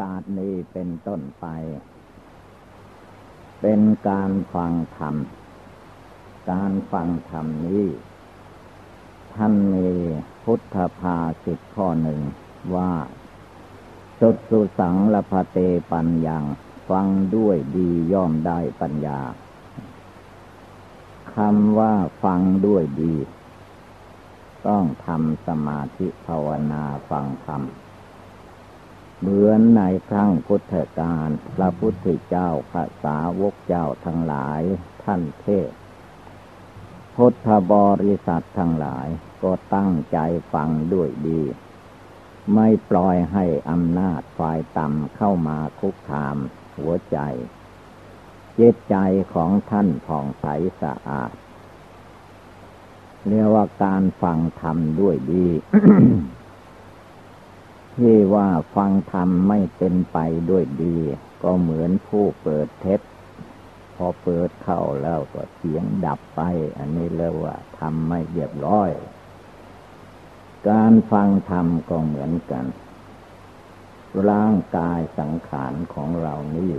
กาสนี้เป็นต้นไป เป็นการฟังธรรม การฟังธรรมนี้ ท่านมีพุทธภาสิทข้อหนึ่งว่าสุดสุสังละพเตปัญญัง ฟังด้วยดีย่อมได้ปัญญาคำว่าฟังด้วยดี ต้องทำสมาธิภาวนาฟังธรรม เหมือนในครั้งพุทธกาลพระพุทธเจ้าพระสาวกเจ้าทั้งหลายท่านเทศ พุทธบริษัททั้งหลายก็ตั้งใจฟังด้วยดี ไม่ปล่อยให้อำนาจฝ่ายต่ำเข้ามาคุกคาม หัวใจจิตใจของท่านผ่องใสสะอาดเรียกว่าการฟังธรรมด้วยดี ที่ว่าฟังธรรมไม่เป็นไปด้วยดี ก็เหมือนผู้เปิดเทปพอเปิดเข้าแล้วก็เสียงดับไป อันนี้เรียกว่าทำไม่เรียบร้อย การฟังธรรมก็เหมือนกัน ร่างกายสังขารของเรานี่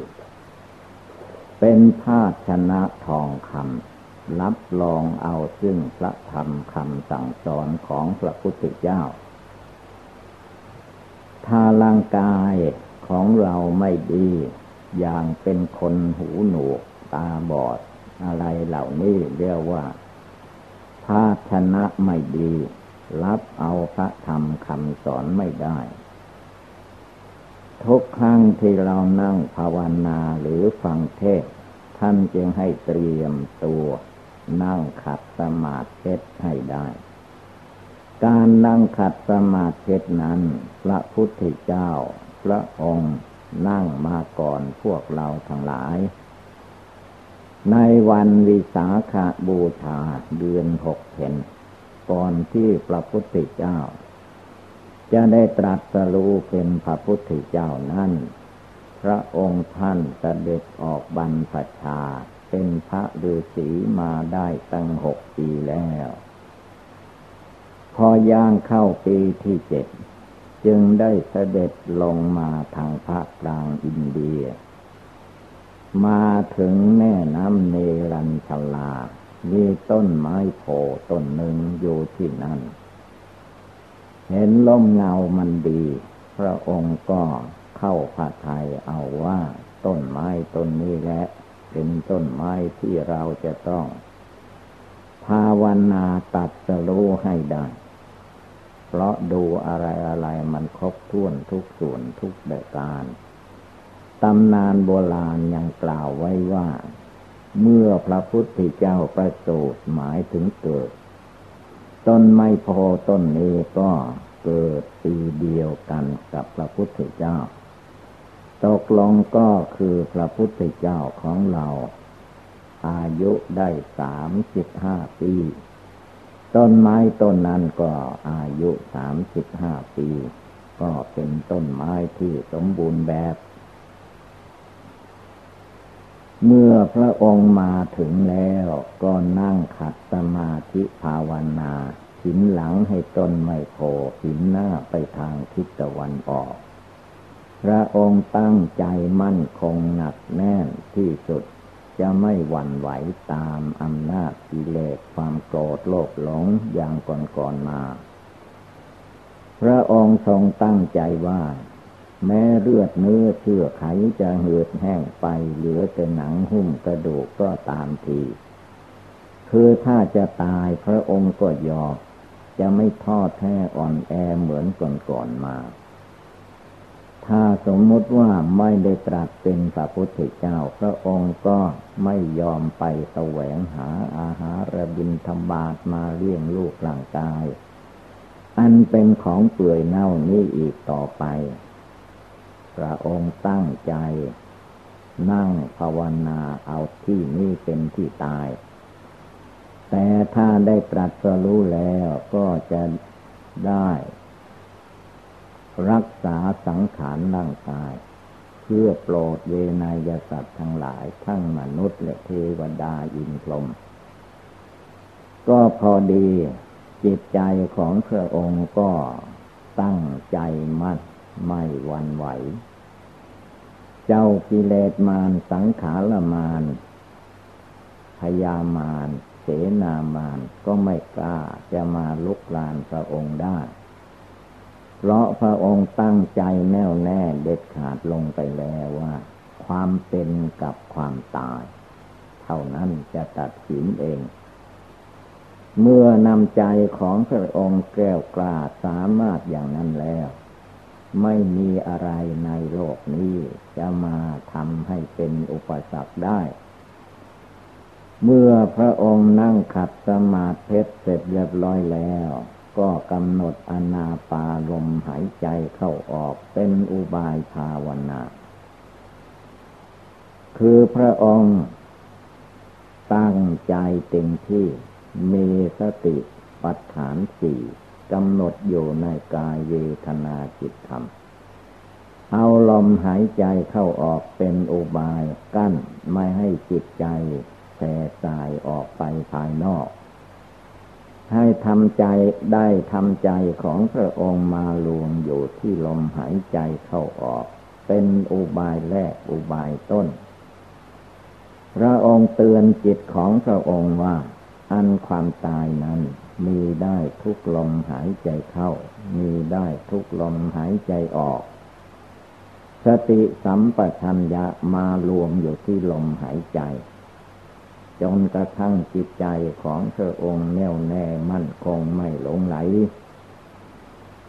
เป็นภาชนะทองคำรับรองเอาซึ่งพระธรรมคำสั่งสอนของพระพุทธเจ้า ถ้าร่างกายของเราไม่ดี อย่างเป็นคนหูหนวกตาบอด อะไรเหล่านี้เรียกว่าภาชนะไม่ดี รับเอาพระธรรมคำสอนไม่ได้ ทุกครั้งที่เรานั่งภาวนาหรือฟังเทศ ท่านจึงให้เตรียมตัว นั่งขัดสมาธิให้ได้ การนั่งขัดสมาธินั้น พระพุทธเจ้า พระองค์นั่งมาก่อนพวกเราทั้งหลาย ในวันวิสาขาบูชาเดือนหกเพนก่อนที่พระพุทธเจ้า จะได้ตรัสรู้เป็นพระพุทธเจ้านั้น พระองค์ท่านเสด็จออกบรรพชา เป็นพระฤาษีมาได้ตั้งหกปีแล้ว พอย่างเข้าปีที่เจ็ด จึงได้เสด็จลงมาทางภาคกลางอินเดีย มาถึงแม่น้ำเนรัญชลา มีต้นไม้โพต้นหนึ่งอยู่ที่นั่น เห็นล่มเงามันดี พระองค์ก็เข้าพระทัยเอาว่าต้นไม้ต้นนี้แหละเป็นต้นไม้ที่เราจะต้อง ภาวนาตัดสรู้ให้ได้ เพราะดูอะไรอะไรมันครบถ้วนทุกส่วนทุกเดการตำนานโบราณยังกล่าวไว้ว่า เมื่อพระพุทธเจ้าประสูติหมายถึงเกิด ต้นไม้โพต้นนี้ก็เกิดปีเดียวกันกับพระพุทธเจ้า ตกลงก็คือพระพุทธเจ้าของเรา อายุได้สามสิบห้าปี ต้นไม้ต้นนั้นก็อายุสามสิบห้าปี ก็เป็นต้นไม้ที่สมบูรณ์แบบ เมื่อพระองค์มาถึงแล้วก็นั่งขัดสมาธิภาวนาหินหลังให้ต้นไม้โพหินหน้าไปทางทิศตะวันออก พระองค์ตั้งใจมั่นคงหนักแน่นที่สุด จะไม่หวั่นไหวตามอำนาจกิเลสความโกรธโลภหลงอย่างก่อนๆมา พระองค์ทรงตั้งใจว่า แม้เลือดเนื้อเชื่อไขจะเหือดแห้งไปเหลือแต่หนังหุ้มกระดูกก็ตามทีคือถ้าจะตายพระองค์ก็ยอมจะไม่ทอดแท้อ่อนแอเหมือนก่อนๆมา ถ้าสมมติว่าไม่ได้ตรัสเป็นพระพุทธเจ้า พระองค์ก็ไม่ยอมไปแสวงหาอาหารระบินธบาตมาเลี้ยงลูกร่างกาย อันเป็นของเปื่อยเน่านี้อีกต่อไป พระองค์ตั้งใจ นั่งภาวนาเอาที่นี้เป็นที่ตาย แต่ถ้าได้ตรัสรู้แล้วก็จะได้ รักษาสังขารร่างกาย เพื่อโปรดเวนยสัตว์ทั้งหลาย ทั้งมนุษย์และเทวดาอินพรหมก็พอดีจิตใจของพระองค์ก็ตั้งใจมั่นไม่วันไหว เจ้ากิเลสมารสังขารมารพยามารเสนามารก็ไม่กล้าจะมาลุกลานพระองค์ได้ เพราะพระองค์ตั้งใจแน่วแน่เด็ดขาดลงไปแล้วว่า ความเป็นกับความตาย เท่านั้นจะตัดสินเอง เมื่อนำใจของพระองค์แก้วกล้าสามารถอย่างนั้นแล้ว ไม่มีอะไรในโลกนี้จะมาทำให้เป็นอุปสรรคได้ เมื่อพระองค์นั่งขัดสมาธิเสร็จเรียบร้อยแล้ว ก็กำหนดอนาปาลมหายใจเข้าออกเป็นอุบายภาวนา คือพระองค์ตั้งใจเต็มที่มีสติปัฏฐานสี่กำหนดอยู่ในกายเวทนาจิตธรรม เอาลมหายใจเข้าออกเป็นอุบายกั้นไม่ให้จิตใจแผ่สายออกไปภายนอก ให้ทำใจได้ทำใจของพระองค์มารวมอยู่ที่ลมหายใจเข้าออก เป็นอุบายแรกอุบายต้น พระองค์เตือนจิตของพระองค์ว่า อันความตายนั้นมีได้ทุกลมหายใจเข้า มีได้ทุกลมหายใจออก สติสัมปชัญญะมารวมอยู่ที่ลมหายใจ จนกระทั่งจิตใจของพระองค์แน่วแน่มั่นคงไม่หลงไหล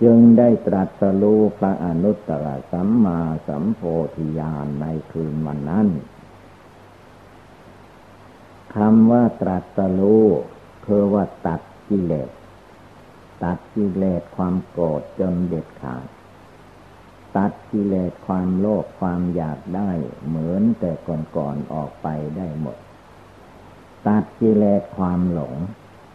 จึงได้ตรัสรู้พระอนุตตรสัมมาสัมโพธิญาณในคืนวันนั้นคำว่าตรัสรู้คือว่าตัดกิเลส ตัดกิเลสความโกรธจนเด็ดขาด ตัดกิเลสความโลภความอยากได้เหมือนแต่ก่อนๆออกไปได้หมด ตัดกิเลสความหลง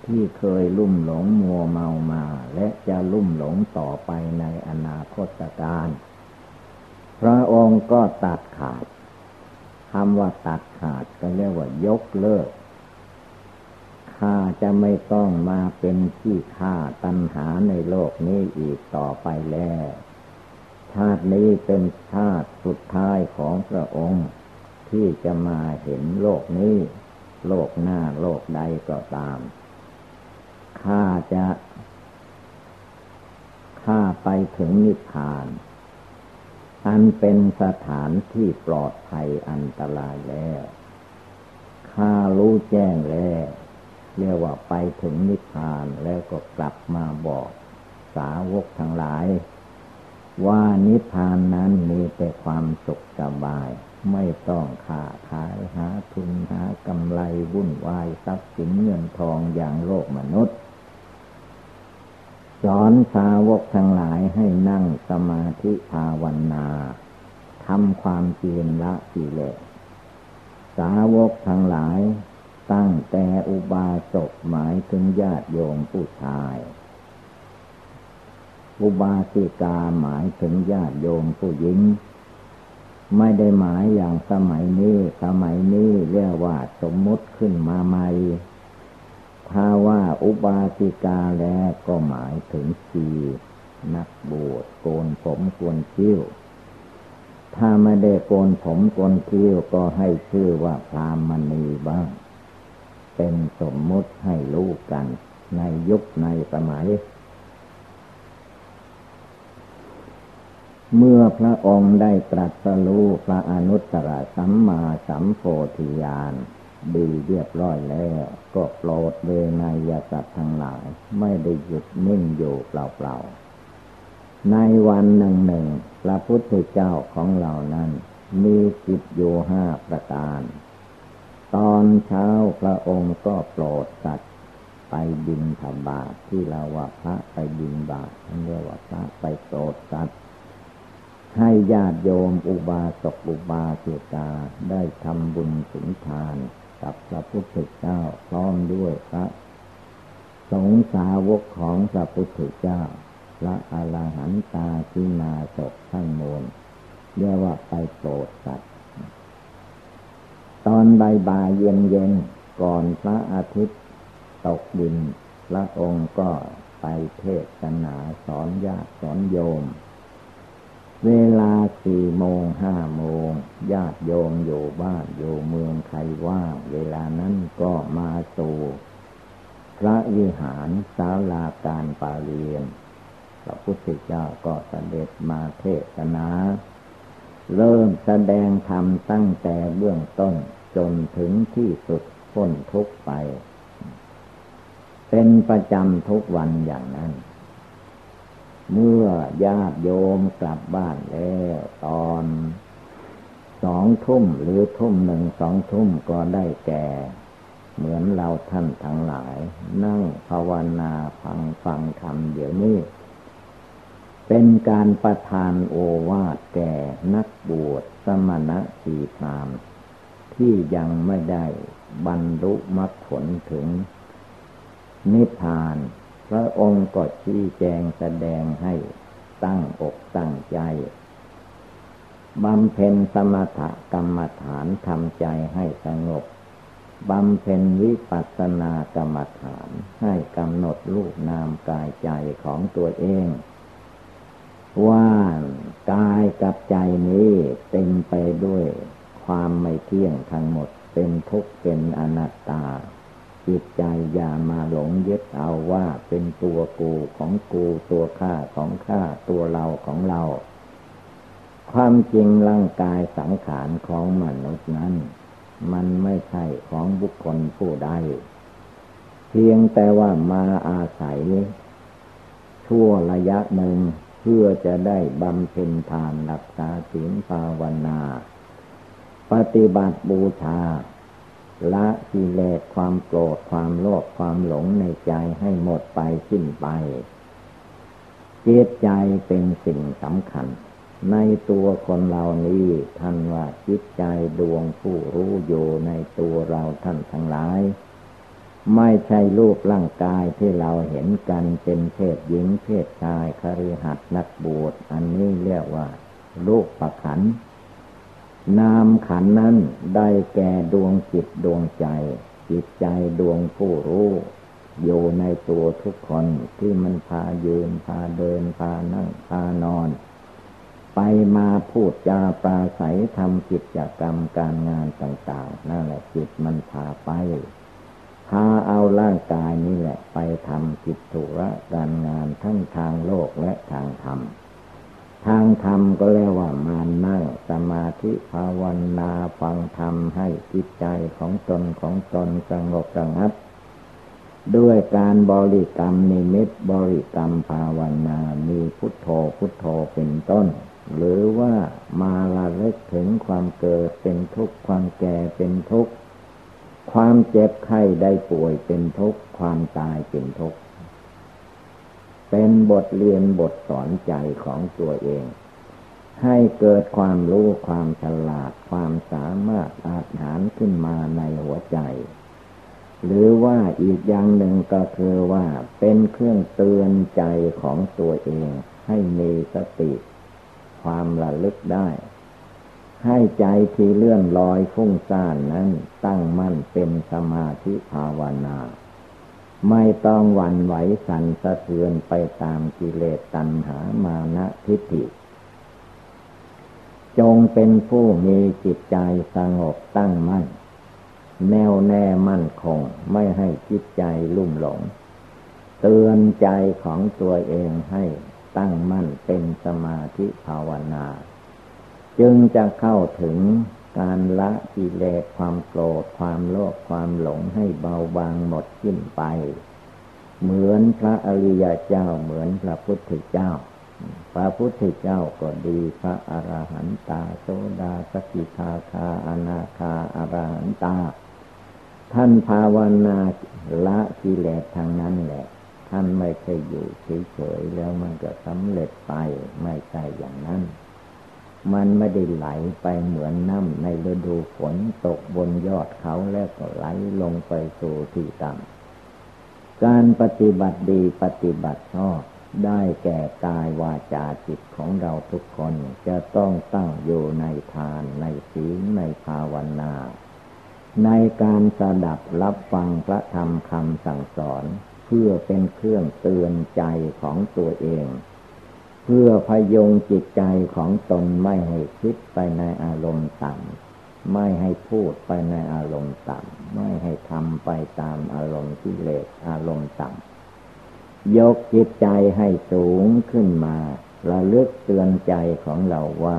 ที่เคยลุ่มหลงมัวเมามา และจะลุ่มหลงต่อไปในอนาคตการพระองค์ก็ตัดขาดคำว่าตัดขาดก็เรียกว่ายกเลิกข้าจะไม่ต้องมาเป็นที่ฆ่าตัณหาในโลกนี้อีกต่อไปแล้ว ชาตินี้เป็นชาติสุดท้ายของพระองค์ ที่จะมาเห็นโลกนี้ โลกหน้าโลกใดก็ตาม ข้าจะข้าไปถึงนิพพาน อันเป็นสถานที่ปลอดภัยอันตรายแล้ว ข้ารู้แจ้งแล้วเรียกว่าไปถึงนิพพานแล้วก็กลับมาบอกสาวกทั้งหลาย ว่านิพพานนั้นมีแต่ความสุขสบาย ไม่ต้องค้าขายหาทุนหากำไรวุ่นวายทรัพย์สินเงินทองอย่างโลกมนุษย์ สอนสาวกทั้งหลายให้นั่งสมาธิภาวนาทำความเพียรละกิเลสสาวกทั้งหลาย ตั้งแต่อุบาสกหมายถึงญาติโยมผู้ชาย อุบาสิกาหมายถึงญาติโยมผู้หญิง ไม่ได้หมายอย่างสมัยนี้ สมัยนี้เรียกว่าสมมติขึ้นมาใหม่ถ้าว่าอุบาสิกาแล้วก็หมายถึงชีนักบวชโกนผมกวนคิ้ว ถ้าไม่ได้โกนผมโกนคิ้วก็ให้ชื่อว่าพรามณีบ้าง เป็นสมมติให้รู้กันในยุคในสมัย เมื่อพระองค์ได้ตรัสรู้พระอนุตตรสัมมาสัมโพธิญาณดีเรียบร้อยแล้ว ก็โปรดเวนยสัตว์ทั้งหลาย ไม่ได้หยุดนิ่งอยู่เปล่าๆ ในวันหนึ่งหนึ่งพระพุทธเจ้าของเรานั้น มีจิตโยห้าประการ ตอนเช้าพระองค์ก็โปรดสัตว์ไปบินธบาตที่เราว่าพระไปบินบาตเรียกว่าพระไปโปรดสัตว์ ให้ญาติโยมอุบาสกอุบาสิกาได้ทำบุญสุนทานกับพระพุทธเจ้าพร้อมด้วยพระสงสาวกของพระพุทธเจ้า พระอรหันตาทินาศทั้งมวลเรียกว่าไปโปรดสัตว์ตอนบ่ายบายเย็นเย็นก่อนพระอาทิตย์ตกดิน พระองค์ก็ไปเทศนาสอนญาติสอนโยม เวลาสี่โมงห้าโมงญาติโยมอยู่บ้านอยู่เมืองใครว่างเวลานั้นก็มาสู่พระวิหารศาลาการปาเรียนพระพุทธเจ้าก็เสด็จมาเทศนา เริ่มแสดงธรรมตั้งแต่เบื้องต้นจนถึงที่สุดพ้นทุกไป เป็นประจำทุกวันอย่างนั้น เมื่อญาติโยมกลับบ้านแล้ว ตอนสองทุ่มหรือทุ่มหนึ่งสองทุ่มก็ได้แก่ เหมือนเราท่านทั้งหลาย นั่งภาวนาฟังฟังธรรมเดี๋ยวนี้เป็นการประทานโอวาทแก่นักบวชสมณะสีพรามที่ยังไม่ได้บรรลุมรรคผลถึงนิพพาน พระองค์ก็ชี้แจงแสดงให้ตั้งอกตั้งใจบำเพ็ญสมถกรรมฐานทำใจให้สงบบำเพ็ญวิปัสสนากรรมฐานให้กำหนดรูปนามกายใจของตัวเอง ว่ากายกับใจนี้เต็มไปด้วยความไม่เที่ยงทั้งหมดเป็นทุกข์เป็นอนัตตา จิตใจอย่ามาหลงยึดเอาว่าเป็นตัวกูของกูตัวข้าของข้าตัวเราของเรา ความจริงร่างกายสังขารของมนุษย์นั้น มันไม่ใช่ของบุคคลผู้ใดเพียงแต่ว่ามาอาศัย ชั่วระยะหนึ่งเพื่อจะได้บำเพ็ญทานรักษาศีลภาวนา ปฏิบัติบูชา ละกิเลสความโกรธความโลภความหลงในใจให้หมดไปสิ้นไปจิตใจเป็นสิ่งสำคัญ ในตัวคนเรานี้ท่านว่าจิตใจดวงผู้รู้อยู่ในตัวเราท่านทั้งหลาย ไม่ใช่รูปร่างกายที่เราเห็นกันเป็นเพศหญิงเพศชายคฤหัสถ์นักบวชอันนี้เรียกว่า รูปประขัน นามขันนั้นได้แก่ดวงจิตดวงใจ จิตใจดวงผู้รู้อยู่ในตัวทุกคนที่มันพายืนพาเดินพานั่งพานอน ไปมาพูดจาปราศัยทำกิจกรรมการงานต่างๆนั่นแหละจิตมันพาไป พาเอาร่างกายนี่แหละ ไปทำกิจธุระการงานทั้งทางโลกและทางธรรม ทางธรรมก็เรียกว่ามานั่งสมาธิภาวนาฟังธรรมให้จิตใจของตนของตนสงบสงัด ด้วยการบริกรรมนิมิตบริกรรมภาวนามีพุทโธพุทโธเป็นต้น หรือว่ามาละเล็กถึงความเกิดเป็นทุกข์ความแก่เป็นทุกข์ความเจ็บไข้ได้ป่วยเป็นทุกข์ความตายเป็นทุกข์ เป็นบทเรียนบทสอนใจของตัวเอง ให้เกิดความรู้ความฉลาดความสามารถอาหารขึ้นมาในหัวใจ หรือว่าอีกอย่างหนึ่งก็คือว่าเป็นเครื่องเตือนใจของตัวเอง ให้มีสติ ความระลึกได้ ให้ใจที่เลื่อนลอยฟุ้งซ่านนั้นตั้งมั่นเป็นสมาธิภาวนา ไม่ต้องหวั่นไหวสั่นสะเทือนไปตามกิเลสตัณหามานะทิฏฐิ จงเป็นผู้มีจิตใจสงบตั้งมั่น แน่วแน่มั่นคงไม่ให้จิตใจลุ่มหลง เตือนใจของตัวเองให้ตั้งมั่นเป็นสมาธิภาวนา จึงจะเข้าถึง การละกิเลสความโกรธความโลภความหลงให้เบาบางหมดสิ้นไป เหมือนพระอริยเจ้าเหมือนพระพุทธเจ้า พระพุทธเจ้าก็ดีพระอรหันตาโสดาสกิทาคาอนาคาอรหันตา ท่านภาวนาละกิเลสทางนั้นแหละท่านไม่เคยอยู่เฉยๆแล้วมันก็สำเร็จไปไม่ใช่อย่างนั้น มันไม่ได้ไหลไปเหมือนน้ำในฤดูฝนตกบนยอดเขาแล้วก็ไหลลงไปสู่ที่ต่ำการปฏิบัติดีปฏิบัติชอบได้แก่กายวาจาจิตของเราทุกคนจะต้องตั้งอยู่ในทานในศีลในภาวนา ในการสดับรับฟังพระธรรมคำสั่งสอน เพื่อเป็นเครื่องเตือนใจของตัวเอง เพื่อพยุงจิตใจของตนไม่ให้คิดไปในอารมณ์ต่ำไม่ให้พูดไปในอารมณ์ต่ำไม่ให้ทำไปตามอารมณ์ที่เลสอารมณ์ต่ำยกจิตใจให้สูงขึ้นมาระลึกเตือนใจของเราว่า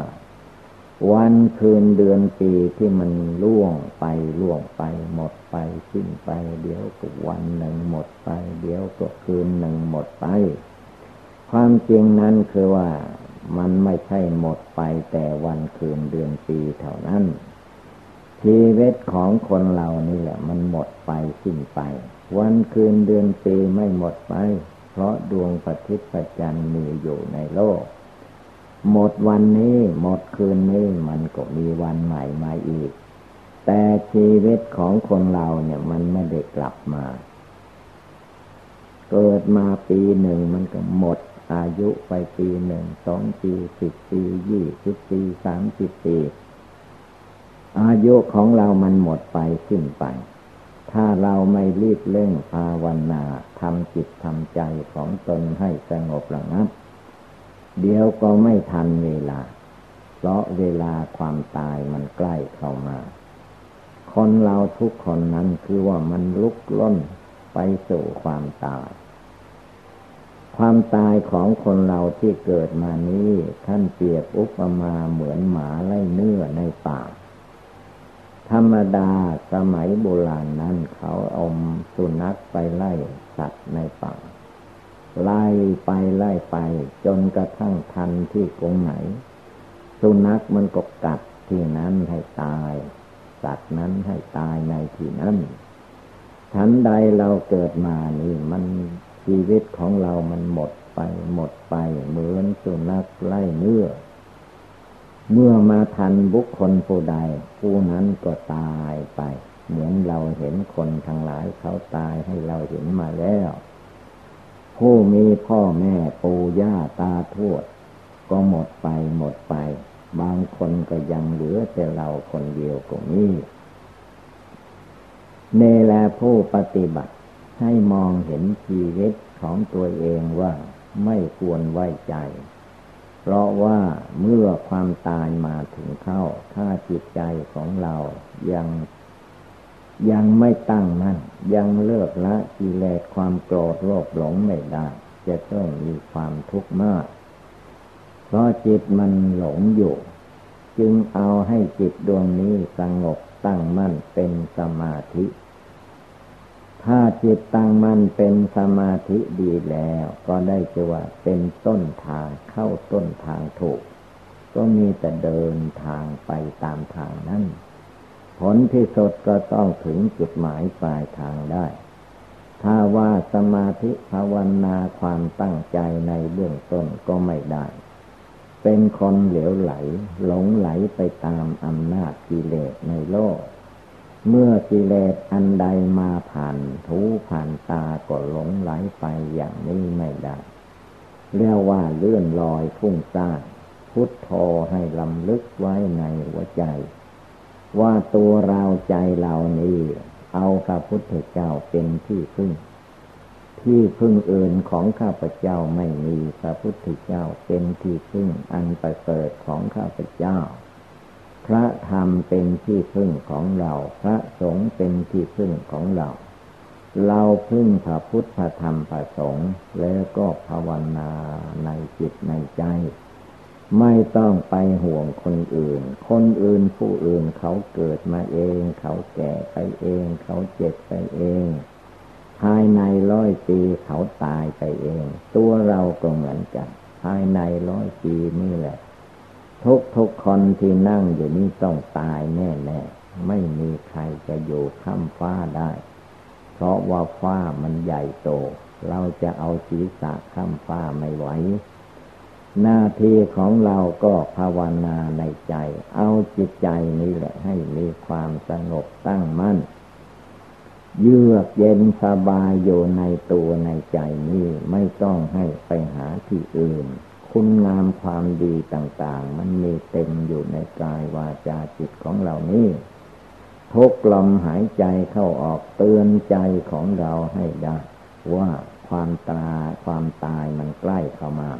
วันคืนเดือนปีที่มันล่วงไปล่วงไป หมดไปสิ้นไป เดี๋ยวก็วันหนึ่งหมดไป เดี๋ยวก็คืนหนึ่งหมดไป ความจริงนั้นคือว่ามันไม่ใช่หมดไปแต่วันคืนเดือนปีเท่านั้น ชีวิตของคนเรานี่แหละ มันหมดไปสิ้นไป วันคืนเดือนปีไม่หมดไป เพราะดวงปฏิปจันมีอยู่ในโลก หมดวันนี้หมดคืนนี้มันก็มีวันใหม่มาอีก แต่ชีวิตของคนเราเนี่ยมันไม่ได้กลับมา เกิดมาปีหนึ่งมันก็หมด อายุไปปีหนึ่งสองปีสิบปียี่สิบปีสามสิบปี อายุของเรามันหมดไปสิ้นไป ถ้าเราไม่รีบเร่งภาวนาทำจิตทำใจของตนให้สงบระงับ เดี๋ยวก็ไม่ทันเวลา เพราะเวลาความตายมันใกล้เข้ามา คนเราทุกคนนั้นคือว่ามันลุกล้นไปสู่ความตาย ความตายของคนเราที่เกิดมานี้ท่านเปรียบอุปมาเหมือนหมาไล่เนื้อในป่า ธรรมดาสมัยโบราณนั้นเขาเอมสุนัขไปไล่สัตว์ในป่า ไล่ไปไล่ไป จนกระทั่งทันที่กงไหน สุนัขมันก็กัดที่นั้นให้ตาย สัตว์นั้นให้ตายในที่นั้นฉันใดเราเกิดมานี่มัน ชีวิตของเรามันหมดไปหมดไปเหมือนสุนัขไล่เนื้อ เมื่อมาทันบุคคลผู้ใด ผู้นั้นก็ตายไป เหมือนเราเห็นคนทั้งหลายเขาตายให้เราเห็นมาแล้ว ผู้มีพ่อแม่ปู่ย่าตาทวด ก็หมดไปหมดไป บางคนก็ยังเหลือแต่เราคนเดียวก็มีเนแลผู้ปฏิบัติ ให้มองเห็นชีวิตของตัวเองว่าไม่ควรไว้ใจ เพราะว่าเมื่อความตายมาถึงเข้า ถ้าจิตใจของเรายังยังไม่ตั้งมั่นยังเลิกละกิเลสความโกรธโลภหลงไม่ได้ จะต้องมีความทุกข์มาก เพราะจิตมันหลงอยู่ จึงเอาให้จิตดวงนี้สงบตั้งมั่นเป็นสมาธิ ถ้าจิตตั้งมั่นเป็นสมาธิดีแล้ว ก็ได้จะว่าเป็นต้นทางเข้าต้นทางถูก ก็มีแต่เดินทางไปตามทางนั้น ผลที่สุดก็ต้องถึงจุดหมายปลายทางได้ ถ้าว่าสมาธิภาวนาความตั้งใจในเบื้องต้นก็ไม่ได้ เป็นคนเหลวไหล หลงไหลไปตามอำนาจกิเลสในโลก เมื่อกิเลสอันใดมาผ่านทูผ่านตาก็หลงไหลไปอย่างนี้ไม่ได้ เรียกว่าเลื่อนลอยพุ่งซ่านพุทโธให้ลำลึกไว้ในหัวใจ ว่าตัวเราใจเรานี้เอาข้าพุทธเจ้าเป็นที่พึ่ง ที่พึ่งอื่นของข้าพเจ้าไม่มีพระพุทธเจ้าเป็นที่พึ่งอันประเสริฐของข้าพเจ้า พระธรรมเป็นที่พึ่งของเรา พระสงฆ์เป็นที่พึ่งของเรา เราพึ่งพระพุทธธรรมพระสงฆ์แล้วก็ภาวนาในจิตในใจ ไม่ต้องไปห่วงคนอื่น คนอื่นผู้อื่นเขาเกิดมาเอง เขาแก่ไปเอง เขาเจ็บไปเองภายในร้อยปีเขาตายไปเอง ตัวเราก็เหมือนกัน ภายในร้อยปีนี่แหละ ทุกทุกคนที่นั่งอยู่นี่ต้องตายแน่แน่ไม่มีใครจะอยู่ข้ามฟ้าได้ เพราะว่าฟ้ามันใหญ่โต เราจะเอาศีรษะข้ามฟ้าไม่ไหว หน้าที่ของเราก็ภาวนาในใจ เอาจิตใจนี้แหละให้มีความสงบตั้งมั่น เยือกเย็นสบายอยู่ในตัวในใจนี้ไม่ต้องให้ไปหาที่อื่น คุณงามความดีต่างๆ มันมีเต็มอยู่ในกายวาจาจิตของเรานี้ทุกลมหายใจเข้าออกเตือนใจของเราให้ได้ ว่าความตาความตายมันใกล้เข้ามา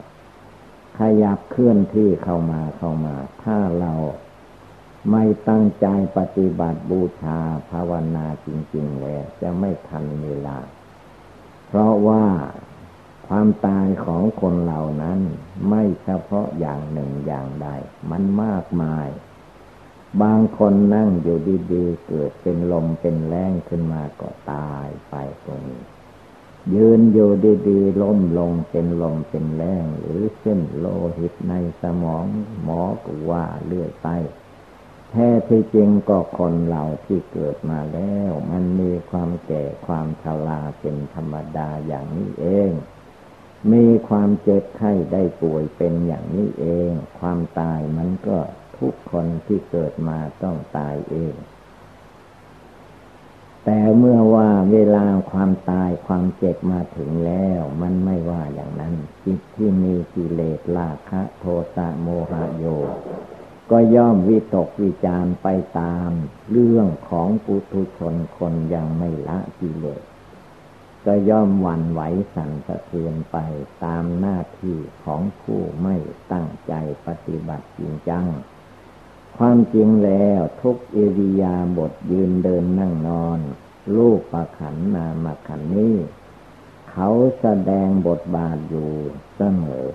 ขยับเคลื่อนที่เข้ามาเข้ามา ถ้าเราไม่ตั้งใจปฏิบัติบูชาภาวนาจริง ๆ แล้ว จะไม่ทันเวลา เพราะว่า ความตายของคนเหล่านั้นไม่เฉพาะอย่างหนึ่งอย่างใด มันมากมาย บางคนนั่งอยู่ดีๆ เกิดเป็นลมเป็นแรงขึ้นมาก็ตายไปตรงนี้ ยืนอยู่ดีๆ ล้มลงเป็นลมเป็นแรงหรือเส้นโลหิตในสมองหมอก็ว่าเลื่อยไปแท้ที่จริงก็คนเราที่เกิดมาแล้ว มันมีความแก่ความชราเป็นธรรมดาอย่างนี้เอง มีความเจ็บไข้ได้ป่วยเป็นอย่างนี้เอง ความตายมันก็ทุกคนที่เกิดมาต้องตายเอง แต่เมื่อว่าเวลาความตายความเจ็บมาถึงแล้ว มันไม่ว่าอย่างนั้น จิตที่มีกิเลสราคะ โทสะโมหะโย ก็ย่อมวิตกวิจารไปตาม เรื่องของปุถุชนคนยังไม่ละกิเลส ก็ย่อมหวั่นไหวสั่นสะเทือนไปตามหน้าที่ของผู้ไม่ตั้งใจปฏิบัติจริงจัง ความจริงแล้วทุกอิริยาบถยืนเดินนั่งนอนรูปประขันนามขันนี้ เขาแสดงบทบาทอยู่เสมอ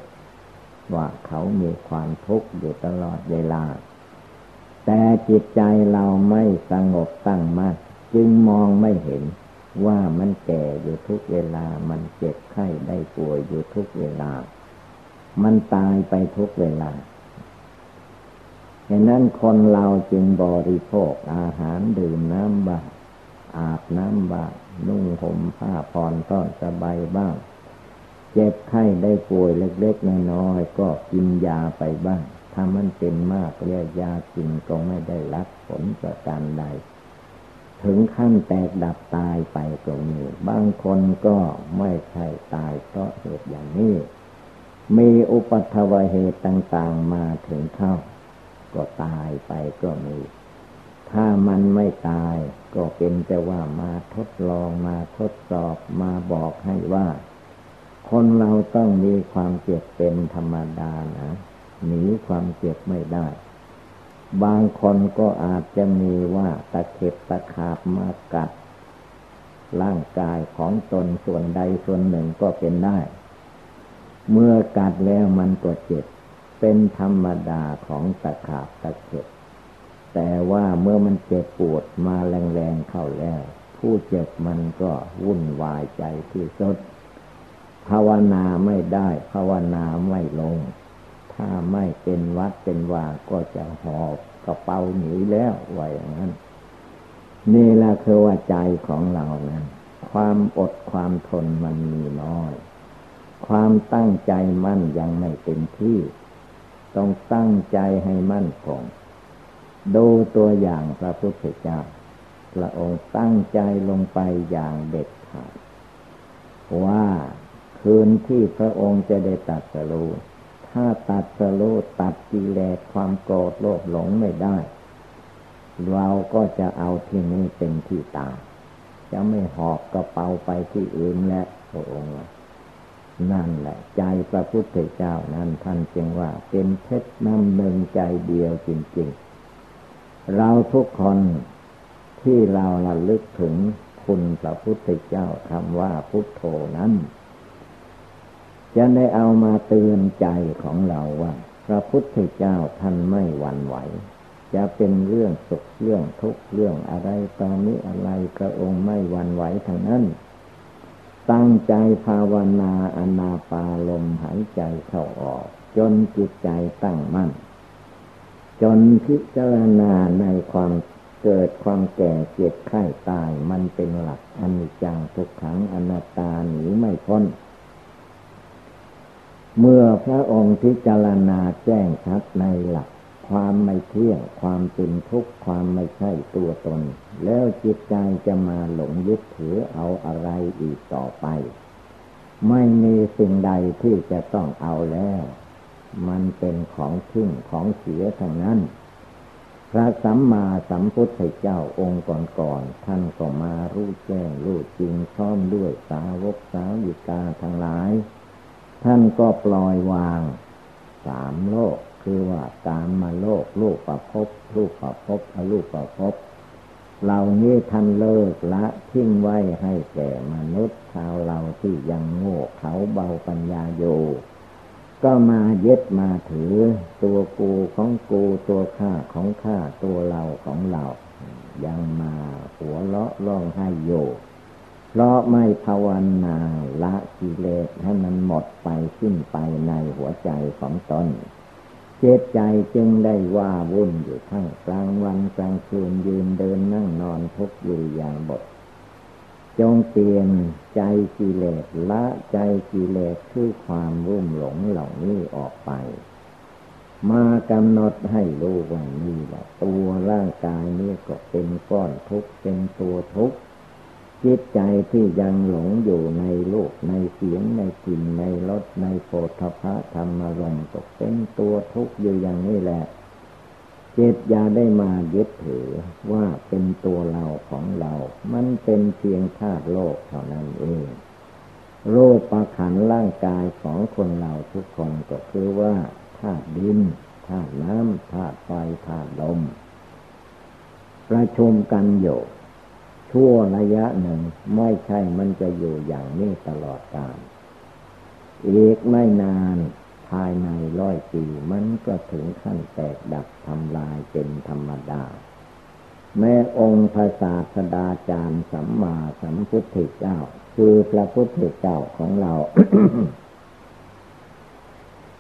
ว่าเขามีความทุกข์อยู่ตลอดเวลา แต่จิตใจเราไม่สงบตั้งมั่นจึงมองไม่เห็น ว่ามันแก่อยู่ทุกเวลา มันเจ็บไข้ได้ป่วยอยู่ทุกเวลา มันตายไปทุกเวลาฉะนั้นคนเราจึงบริโภคอาหารดื่มน้ำบ้างอาบน้ำบ้างนุ่งห่มผ้าผ่อนต้อนสบายบ้าง เจ็บไข้ได้ป่วยเล็กๆน้อยๆก็กินยาไปบ้าง ถ้ามันเป็นมากเรียกยากินก็ไม่ได้รับผลประการใด ถึงขั้นแตกดับตายไปก็มีบางคนก็ไม่ใช่ตายเพราะเหตุอย่างนี้ มีอุปัตวเหตุต่างๆมาถึงเข้า ก็ตายไปก็มี ถ้ามันไม่ตายก็เป็นแต่ว่ามาทดลองมาทดสอบมาบอกให้ว่า คนเราต้องมีความเจ็บเป็นธรรมดานะหนีความเจ็บไม่ได้ บางคนก็อาจจะมีว่าตะเข็บตะขาบมากัด ร่างกายของตนส่วนใดส่วนหนึ่งก็เป็นได้ เมื่อกัดแล้วมันก็เจ็บ เป็นธรรมดาของตะขาบตะเข็บ แต่ว่าเมื่อมันเจ็บปวดมาแรงๆเข้าแล้ว ผู้เจ็บมันก็วุ่นวายใจที่สุดภาวนาไม่ได้ภาวนาไม่ลง ถ้าไม่เป็นวัดเป็นว่าก็จะหอบกระเป๋าหนีแล้วไว้อย่างนั้น นี่ละคือว่าใจของเรานะความอดความทนมันมีน้อย ความตั้งใจมั่นยังไม่เต็มที่ ต้องตั้งใจให้มั่นคงดูตัวอย่างพระพุทธเจ้าพระองค์ตั้งใจลงไปอย่างเด็ดขาดว่าคืนที่พระองค์จะได้ตัดสรู ถ้าตัดสรูตัดกิเลสความโกรธโลภหลงไม่ได้ เราก็จะเอาที่นี้เป็นที่ตายจะไม่หอบกระเป๋าไปที่อื่นและพระองค์นั่นแหละ ใจพระพุทธเจ้านั้นท่านจึงว่า เป็นเพชรน้ำหนึ่งใจเดียวจริง ๆ เราทุกคนที่เราระลึกถึงคุณพระพุทธเจ้าคำว่าพุทโธนั้น จะได้เอามาเตือนใจของเราว่า พระพุทธเจ้าท่านไม่หวั่นไหว จะเป็นเรื่องสุขเรื่องทุกข์เรื่องอะไรตอนนี้อะไรพระองค์ไม่หวั่นไหวทั้งนั้นตั้งใจภาวนาอนาปาลมหายใจเข้าออก จนจิตใจตั้งมั่น จนพิจารณาในความเกิดความแก่เจ็บไข้ตายมันเป็นหลักอนิจจังทุกขังอนัตตาหนีไม่พ้น เมื่อพระองค์พิจารณาแจ้งชัดในหลัก ความไม่เที่ยงความเป็นทุกข์ความไม่ใช่ตัวตน แล้วจิตใจจะมาหลงยึดถือเอาอะไรอีกต่อไป ไม่มีสิ่งใดที่จะต้องเอาแล้ว มันเป็นของทิ้งของเสียทั้งนั้น พระสัมมาสัมพุทธเจ้าองค์ก่อนๆท่านก็มารู้แจ้งรู้จริงพร้อมด้วยสาวกสาวิกาทั้งหลาย ท่านก็ปล่อยวางสามโลก คือว่าการมาโลกลูกประพบลูกประพบอลูกประพบเหล่านี้ท่านเลิกละทิ้งไว้ให้แก่มนุษย์ชาวเราที่ยังโง่เขาเบาปัญญาอยู่ก็มายึดมาถือ ตัวกูของกูตัวข้าของข้าตัวเราของเรา ยังมาหัวเลาะร้องให้โย เพราะไม่ภาวนาละกิเลสให้มันหมดไปสิ้นไปในหัวใจของตนเจตใจจึงได้ว่าวุ่นอยู่ทั้งกลางวันกลางคืนยืนเดินนั่งนอนทุกอยู่อย่างบท จงเปลี่ยนใจกิเลสละใจกิเลสคือความรุ่มหลงเหล่านี้ออกไป มากำหนดให้รู้ว่านี่แหละตัวร่างกายนี้ก็เป็นก้อนทุกข์เป็นตัวทุกข์ จิตใจที่ยังหลงอยู่ในโลกในเสียงในกลิ่นในรสในโพธพะธรรมารมก็เป็นตัวทุกข์อยู่อย่างนี้แหละจิตอย่าได้มายึดถือว่าเป็นตัวเราของเรา มันเป็นเพียงธาตุโลกเท่านั้นเอง โลกประขันร่างกายของคนเราทุกคนก็คือว่าธาตุดินธาตุน้ำธาตุไฟธาตุลม ประชุมกันอยู่ ชั่วระยะหนึ่ง ไม่ใช่มันจะอยู่อย่างนี้ตลอดกาลอีกไม่นานภายในร้อยปีมันก็ถึงขั้นแตกดับทำลายเป็นธรรมดา แม้องค์พระศาสดาจารย์สัมมาสัมพุทธเจ้า คือพระพุทธเจ้าของเรา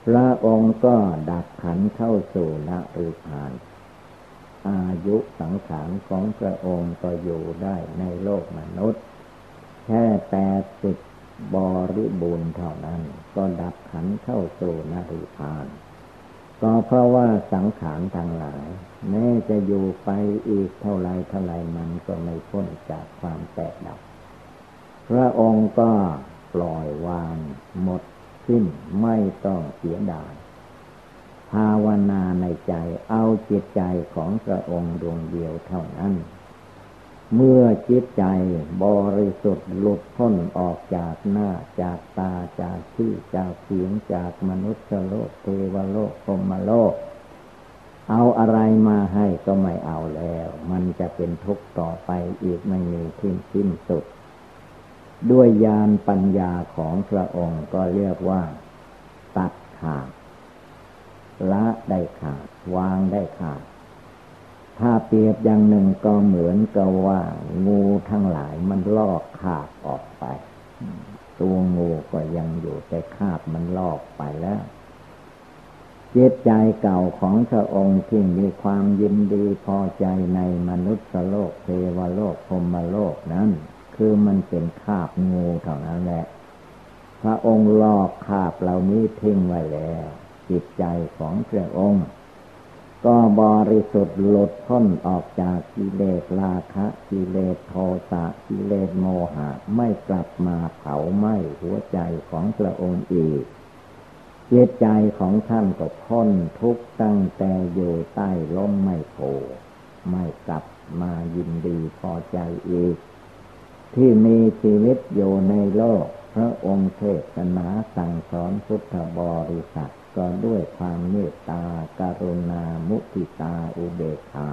พระองค์ก็ดับขันเข้าสู่ละอุทาน อายุสังขารของพระองค์ก็อยู่ได้ในโลกมนุษย์ แค่แปดสิบบริบูรณ์เท่านั้น ก็ดับขันเข้าสู่นริพานก็เพราะว่าสังขารทางหลาย แม้จะอยู่ไปอีกเท่าไรเท่าไรมันก็ไม่พ้นจากความแตกดับ พระองค์ก็ปล่อยวางหมดสิ้นไม่ต้องเสียดาย ภาวนาในใจเอาจิตใจของพระองค์ดวงเดียวเท่านั้น เมื่อจิตใจบริสุทธิ์หลุดพ้นออกจากหน้าจากตาจากที่จากเสียงจากมนุษย์โลกเทวโลกพรมโลก เอาอะไรมาให้ก็ไม่เอาแล้ว มันจะเป็นทุกข์ต่อไปอีกไม่มีทิ้นสิ้นสุด ด้วยญาณปัญญาของพระองค์ก็เรียกว่า ตัดขาด ละได้ขาด วางได้ขาด ถ้าเปรียบอย่างหนึ่งก็เหมือนกับว่า งูทั้งหลายมันลอกขาบออกไป ตัวงูก็ยังอยู่แต่คาบมันลอกไปแล้วเจตใจเก่าของพระองค์ที่มีความยินดีพอใจในมนุษย์โลกเทวโลกพรมโลกนั้น คือมันเป็นคาบงูเท่านั้นแหละ พระองค์ลอกคาบเหล่านี้ทิ้งไว้แล้ว จิตใจของพระองค์ ก็บริสุทธิ์หลุดพ้นออกจากกิเลสราคะกิเลสโทสะกิเลสโมหะไม่กลับมาเผาไหม้หัวใจของพระองค์อีกเจตใจของท่านก็พ้นทุกตั้งแต่อยู่ใต้ล้มไม่โผไม่กลับมายินดีพอใจอีก ที่มีชีวิตอยู่ในโลก พระองค์เทศนาสั่งสอนพุทธบริษัท ก็ด้วยความเมตตาการุณา มุติตา อุเบกขา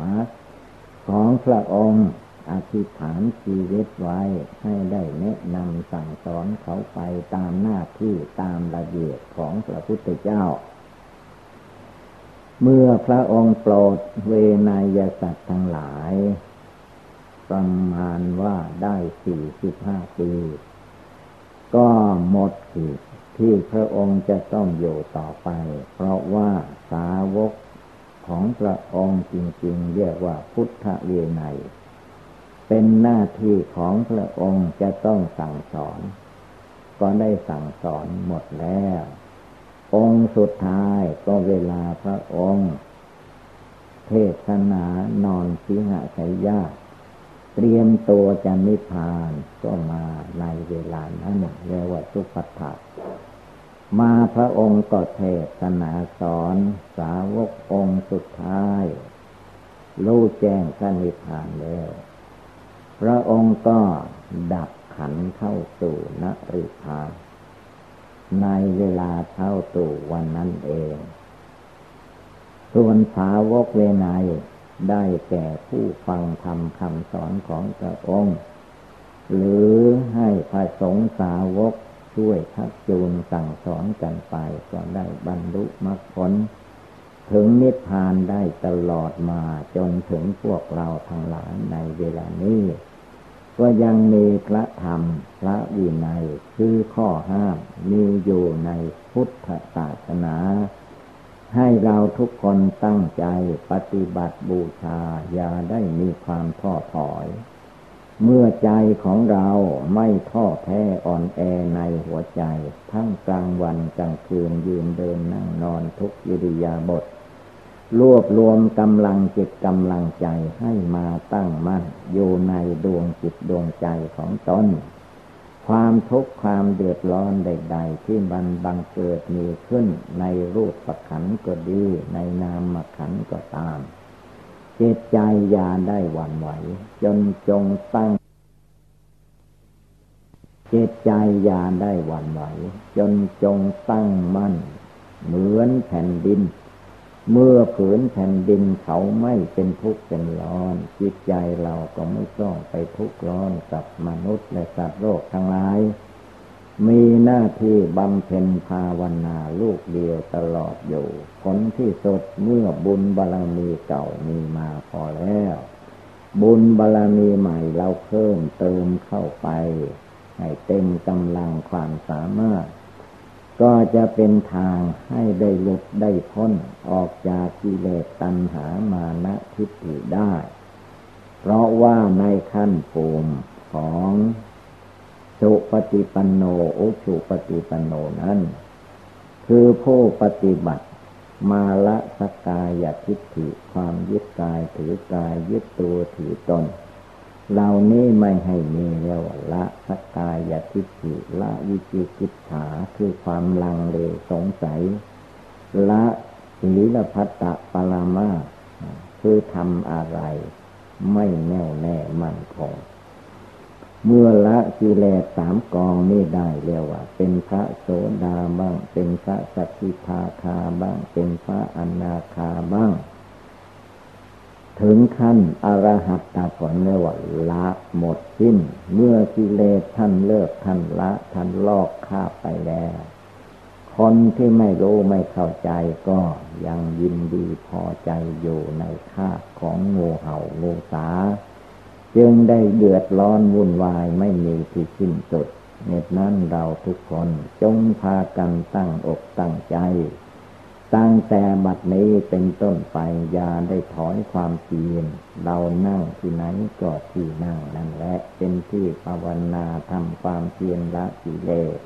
ของพระองค์อธิษฐานชีวิตไว้ให้ได้แนะนำสั่งสอนเขาไปตามหน้าที่ตามระเบียบของพระพุทธเจ้า เมื่อพระองค์โปรดเวนยสัตว์ทั้งหลาย ประมาณว่าได้สี่สิบห้าปี ก็หมดสิ ที่พระองค์จะต้องอยู่ต่อไป เพราะว่าสาวกของพระองค์จริงๆ เรียกว่าพุทธเวียนเป็นหน้าที่ของพระองค์จะต้องสั่งสอน ก็ได้สั่งสอนหมดแล้ว องค์สุดท้ายก็เวลาพระองค์ เทศนานอนสิหะชัยญาเตรียมตัวจะนิพพานก็มาในเวลานั้นเรียกว่าสุปัฏฐา มาพระองค์ก็เทศนาสอนสาวกองค์สุดท้าย รู้แจ้งพระนิพพานแล้ว พระองค์ก็ดับขันเข้าสู่นริพานในเวลาเท่าตู่วันนั้นเอง ส่วนสาวกเวไนได้แก่ผู้ฟังธรรมคำสอนของพระองค์ หรือให้พระสงฆ์สาวก ช่วยทักจูนสั่งสอนกันไป ก็ได้บรรลุมรรคผล ถึงนิพพานได้ตลอดมาจนถึงพวกเราทั้งหลายในเวลานี้ก็ยังมีพระธรรม พระวินัยคือข้อห้ามมีอยู่ในพุทธศาสนา ให้เราทุกคนตั้งใจปฏิบัติบูชาอย่าได้มีความท้อถอย เมื่อใจของเราไม่ท้อแท้อ่อนแอในหัวใจ ทั้งกลางวันกลางคืนยืนเดินนั่งนอนทุกยิริยาบทรวบรวมกำลังจิตกำลังใจให้มาตั้งมั่นอยู่ในดวงจิตดวงใจของตนความทุกข์ความเดือดร้อนใด ๆ ที่มันบังเกิดมีขึ้นในรูปประขันก็ดี ในนามขันก็ตาม จิตใจอย่าได้หวั่นไหว จนจงตั้งจิตใจอย่าได้หวั่นไหว จนจงตั้งมั่น เหมือนแผ่นดิน เมื่อผืนแผ่นดินเขาไม่เป็นทุกข์เป็นร้อน จิตใจเราก็ไม่ต้องไปทุกข์ร้อนกับมนุษย์และสัตว์โลกทั้งหลาย มีหน้าที่บำเพ็ญภาวนาลูกเดียวตลอดอยู่ ผลที่สุดเมื่อบุญบารรมีเก่ามีมาพอแล้ว บุญบารรมีใหม่เราเพิ่มเติมเข้าไป ให้เต็มกำลังความสามารถ ก็จะเป็นทางให้ได้หลุดได้พ้นออกจากกิเลสตัณหามานะทิฏฐิได้ เพราะว่าในขั้นภูมิของ สุปฏิปันโนอุชุปฏิปันโนนั้น คือผู้ปฏิบัติมาละสกายทิฏฐิความยึดกายถือกายยึดตัวถือตนเหล่านี้ไม่ให้มีเรียกว่าละสกกายทิฏฐิละวิจิกิจฉาคือความลังเลสงสัย ละศีลพัตตะปรมาคือทำอะไร ไม่แน่วแน่มั่นคง เมื่อละกิเลสสามกองนี้ได้เรียกว่า เป็นพระโสดาบ้าง เป็นพระสักิทาคาบ้าง เป็นพระอนาคาบ้าง ถึงขั้นอรหัตตผลเรียกว่าละหมดสิ้น เมื่อกิเลสท่านเลิกท่านละท่านลอกคาบไปแล้ว คนที่ไม่รู้ไม่เข้าใจก็ยังยินดีพอใจอยู่ในคาบของงูเห่างูสา จึงได้เดือดร้อนวุ่นวายไม่มีที่สิ้นสุดเหตุนั้นเราทุกคนจงพากันตั้งอกตั้งใจ ตั้งแต่บัดนี้เป็นต้นไปอย่าได้ถอยความเพียรเรานั่งที่ไหนก็ที่นั่งนั่นแหละเป็นที่ภาวนาทำความเพียรละกิเลส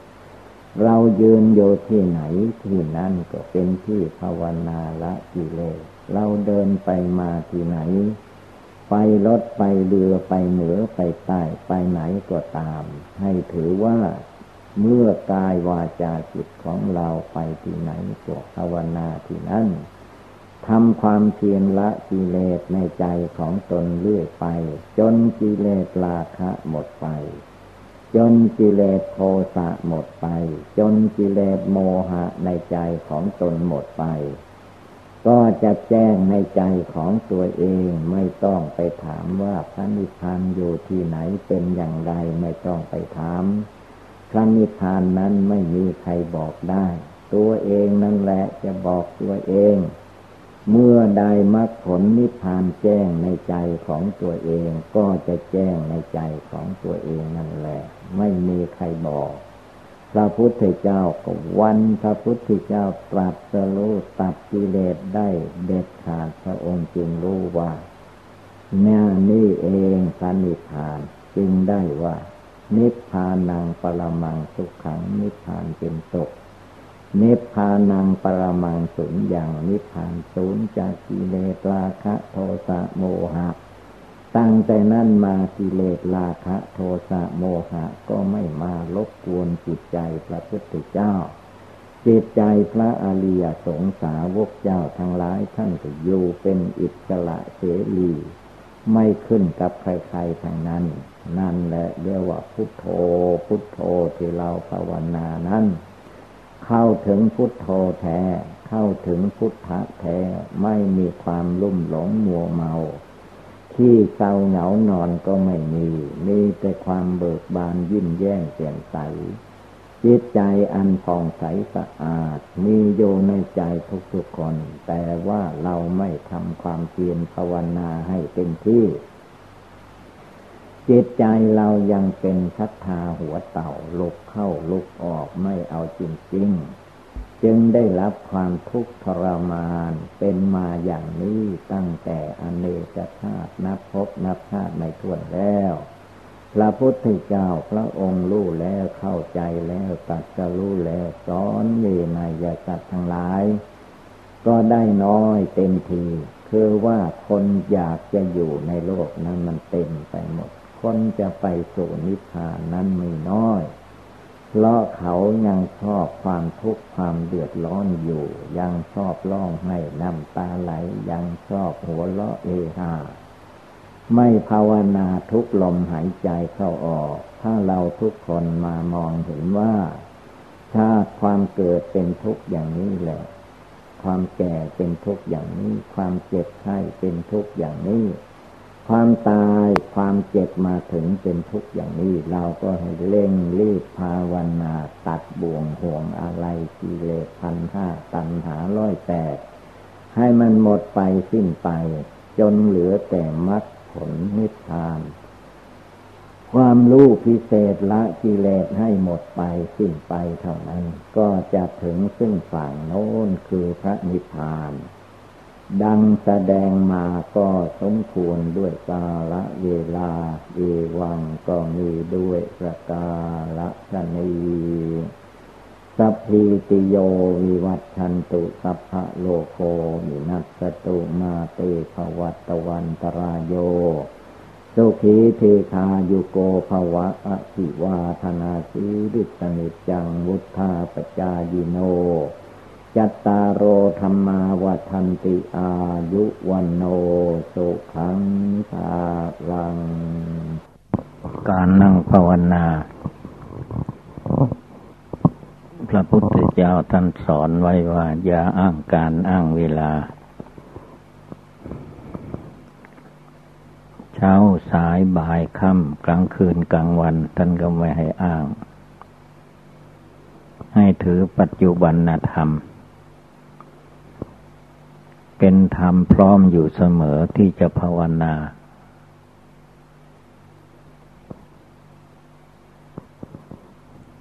เรายืนโยที่ไหนที่นั่นก็เป็นที่ภาวนาละกิเลสเราเดินไปมาที่ไหน ไปรถไปเรือไปเหนือไปใต้ไปไหนก็ตาม ให้ถือว่าเมื่อกายวาจาจิตของเราไปที่ไหนก็ภาวนาที่นั่นทำความเพียรละกิเลสในใจของตนเรื่อยไป จนกิเลสราคะหมดไป จนกิเลสโทสะหมดไป จนกิเลสโมหะในใจของตนหมดไป ก็จะแจ้งในใจของตัวเองไม่ต้องไปถามว่าพระนิพพานอยู่ที่ไหนเป็นอย่างไรไม่ต้องไปถามพระนิพพานนั้นไม่มีใครบอกได้ ตัวเองนั่นแหละจะบอกตัวเอง เมื่อได้มรรคผลนิพพานแจ้งในใจของตัวเอง ก็จะแจ้งในใจของตัวเองนั่นแหละ ไม่มีใครบอก พระพุทธเจ้าก็วันพระพุทธเจ้าตรัสรู้ตัดกิเลสได้เด็ดขาดพระองค์จึงรู้ว่าแน่นี่เองพระนิพพานจึงได้ว่า นิพพานังปรมังสุขังนิพพานเป็นสุขนิพพานังปรมังสุญอย่างนิพพานสูญจากกิเลสราคะโทสะโมหะ ตั้งแต่นั้นมากิเลสราคะโทสะโมหะ ก็ไม่มาลบกวนจิตใจพระพุทธเจ้า จิตใจพระอริยสงสาวกเจ้าทั้งหลายท่านก็อยู่เป็นอิสระเสรี ไม่ขึ้นกับใครๆทางนั้น นั่นแหละเรียกว่าพุทโธ พุทโธที่เราภาวนานั้น เข้าถึงพุทโธแท้ เข้เข้าถึงพุทธะแท้ ไม่มีความลุ่มหลงมัวเมา ที่เศร้าเหงานอนก็ไม่มี มีแต่ความเบิกบานยิ้มแย้มแจ่มใส จิตใจอันผ่องใสสะอาด มีโยในใจทุกๆคน แต่ว่าเราไม่ทำความเพียรภาวนาให้เต็มที่ จิตใจเรายังเป็นชัทธาหัวเต่าลุกเข้าลุกออกไม่เอาจริงๆ จึงได้รับความทุกข์ทรมานเป็นมาอย่างนี้ตั้งแต่อเนกชาตินับพบนับชาติไม่ถ้วนแล้ว พระพุทธเจ้าพระองค์รู้แล้วเข้าใจแล้วตัดจะรู้แล้วสอนเวนยสัตว์ทั้งหลาย ก็ได้น้อยเต็มทีคือว่าคนอยากจะอยู่ในโลกนั้นมันเต็มไปหมด คนจะไปสู่นิพพานนั้นไม่น้อย เพราะเขายังชอบความทุกข์ความเดือดร้อนอยู่ ยังชอบร้องให้น้ำตาไหล ยังชอบหัวเราะเอฮาไม่ภาวนาทุกลมหายใจเข้าออก ถ้าเราทุกคนมามองเห็นว่าชาติความเกิดเป็นทุกข์อย่างนี้แหละ ความแก่เป็นทุกข์อย่างนี้ ความเจ็บไข้เป็นทุกข์อย่างนี้ ความตายความเจ็บมาถึงเป็นทุกข์อย่างนี้ เราก็ให้เร่งรีบภาวนาตัดบ่วงห่วงอะไรกิเลสพันห้าตัณหาร้อยแปดให้มันหมดไปสิ้นไป จนเหลือแต่มรรคผลนิพพาน ความรู้พิเศษละกิเลสให้หมดไปสิ้นไปเท่านั้น ก็จะถึงซึ่งฝั่งโน้นคือพระนิพพาน ดังแสดงมาก็สมควรด้วยกาละเวลา เอวังก็มีด้วยประกาละชนีสัพพิติโยวิวัตชันตุสัพพะโลโคมินัสตุมาเตภวัตวันตรายโยสุขีเทคายุโกภวะอภิวาธนาสีริสนิจังวุธาปจายิโน จัตตารโอธรรมาวันติอายุวันโนสุขังภาลัง การนั่งภาวนา พระพุทธเจ้าท่านสอนไว้ว่าอย่าอ้างการอ้างเวลา เช้าสายบ่ายค่ำกลางคืนกลางวัน ท่านก็ไม่ให้อ้าง ให้ถือปัจจุบันธรรม เป็นธรรมพร้อมอยู่เสมอที่จะภาวนา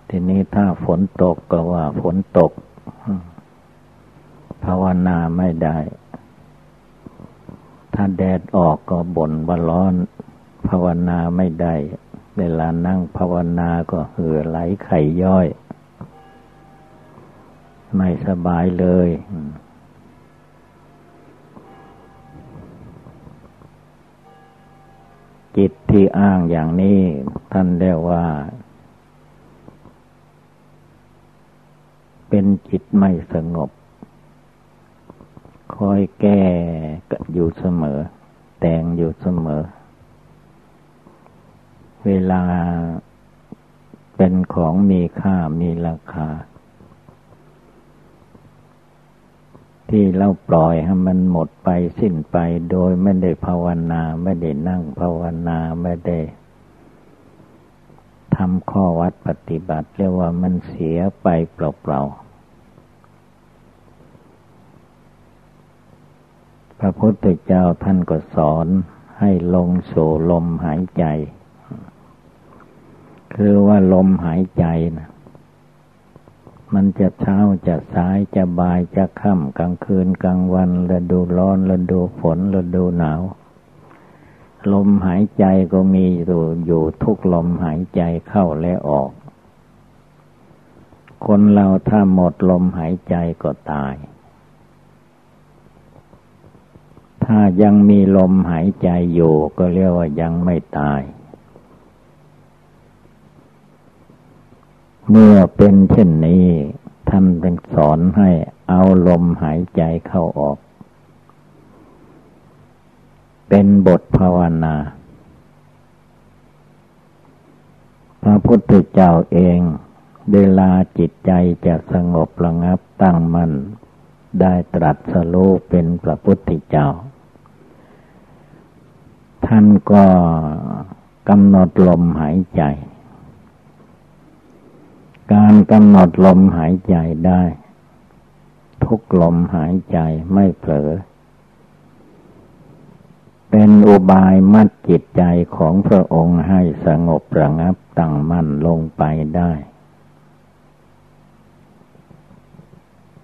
ทีนี้ถ้าฝนตกก็ว่าฝนตก ภาวนาไม่ได้ ถ้าแดดออกก็บ่นว่าร้อน ภาวนาไม่ได้ เวลานั่งภาวนาก็เหือไหลไข่ย่อย ไม่สบายเลย จิตที่อ้างอย่างนี้ ท่านเรียกว่า เป็นจิตไม่สงบ คอยแก้อยู่เสมอ แต่งอยู่เสมอ เวลาเป็นของมีค่ามีราคา ที่เราปล่อยให้มันหมดไปสิ้นไปโดยไม่ได้ภาวนา ไม่ได้นั่งภาวนาไม่ได้ทำข้อวัดปฏิบัติเรียกว่ามันเสียไปเปล่าๆพระพุทธเจ้าท่านก็สอนให้ลงโสลมหายใจ คือว่าลมหายใจนะ มันจะเช้าจะสายจะบ่ายจะค่ำกลางคืนกลางวันฤดูร้อนฤดูฝนฤดูหนาว ลมหายใจก็มีอยู่อยู่ทุกลมหายใจเข้าและออก คนเราถ้าหมดลมหายใจก็ตาย ถ้ายังมีลมหายใจอยู่ก็เรียกว่ายังไม่ตาย เมื่อเป็นเช่นนี้ ท่านเป็นสอนให้เอาลมหายใจเข้าออก เป็นบทภาวนา พระพุทธเจ้าเอง เวลาจิตใจจะสงบระงับตั้งมัน่น ได้ตรัสรู้เป็นพระพุทธเจ้า ท่านก็กำหนดลมหายใจ การกำหนดลมหายใจได้ ทุกลมหายใจไม่เผลอ เป็นอุบายมัดจิตใจของพระองค์ให้สงบระงับตั้งมั่นลงไปได้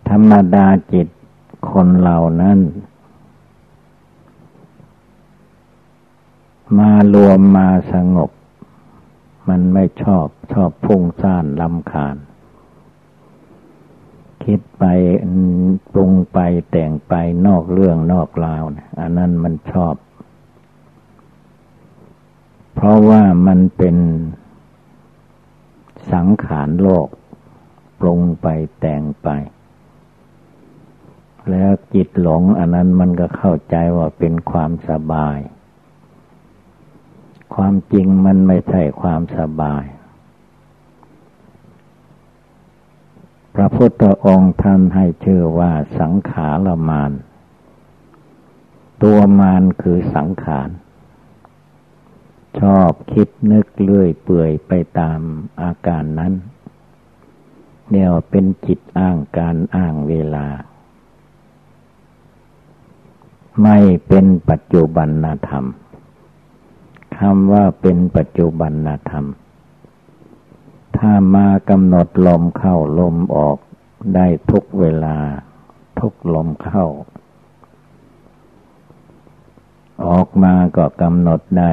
ธรรมดาจิตคนเหล่านั้น มารวมมาสงบ มันไม่ชอบชอบพุ่งซ่านลำคาญ คิดไปปรุงไปแต่งไปนอกเรื่องนอกราวนะอันนั้นมันชอบ เพราะว่ามันเป็นสังขารโลก ปรุงไปแต่งไป แล้วจิตหลงอันนั้นมันก็เข้าใจว่าเป็นความสบาย ความจริงมันไม่ใช่ความสบาย พระพุทธองค์ท่านให้ชื่อว่าสังขารมาน ตัวมานคือสังขาร ชอบคิดนึกเลื่อยเปื่อยไปตามอาการนั้นเดียวเป็นจิตอ้างการอ้างเวลา ไม่เป็นปัจจุบันธรรม คำว่าเป็นปัจจุบันธรรม ถ้ามากำหนดลมเข้าลมออกได้ทุกเวลา ทุกลมเข้า ออกมาก็กำหนดได้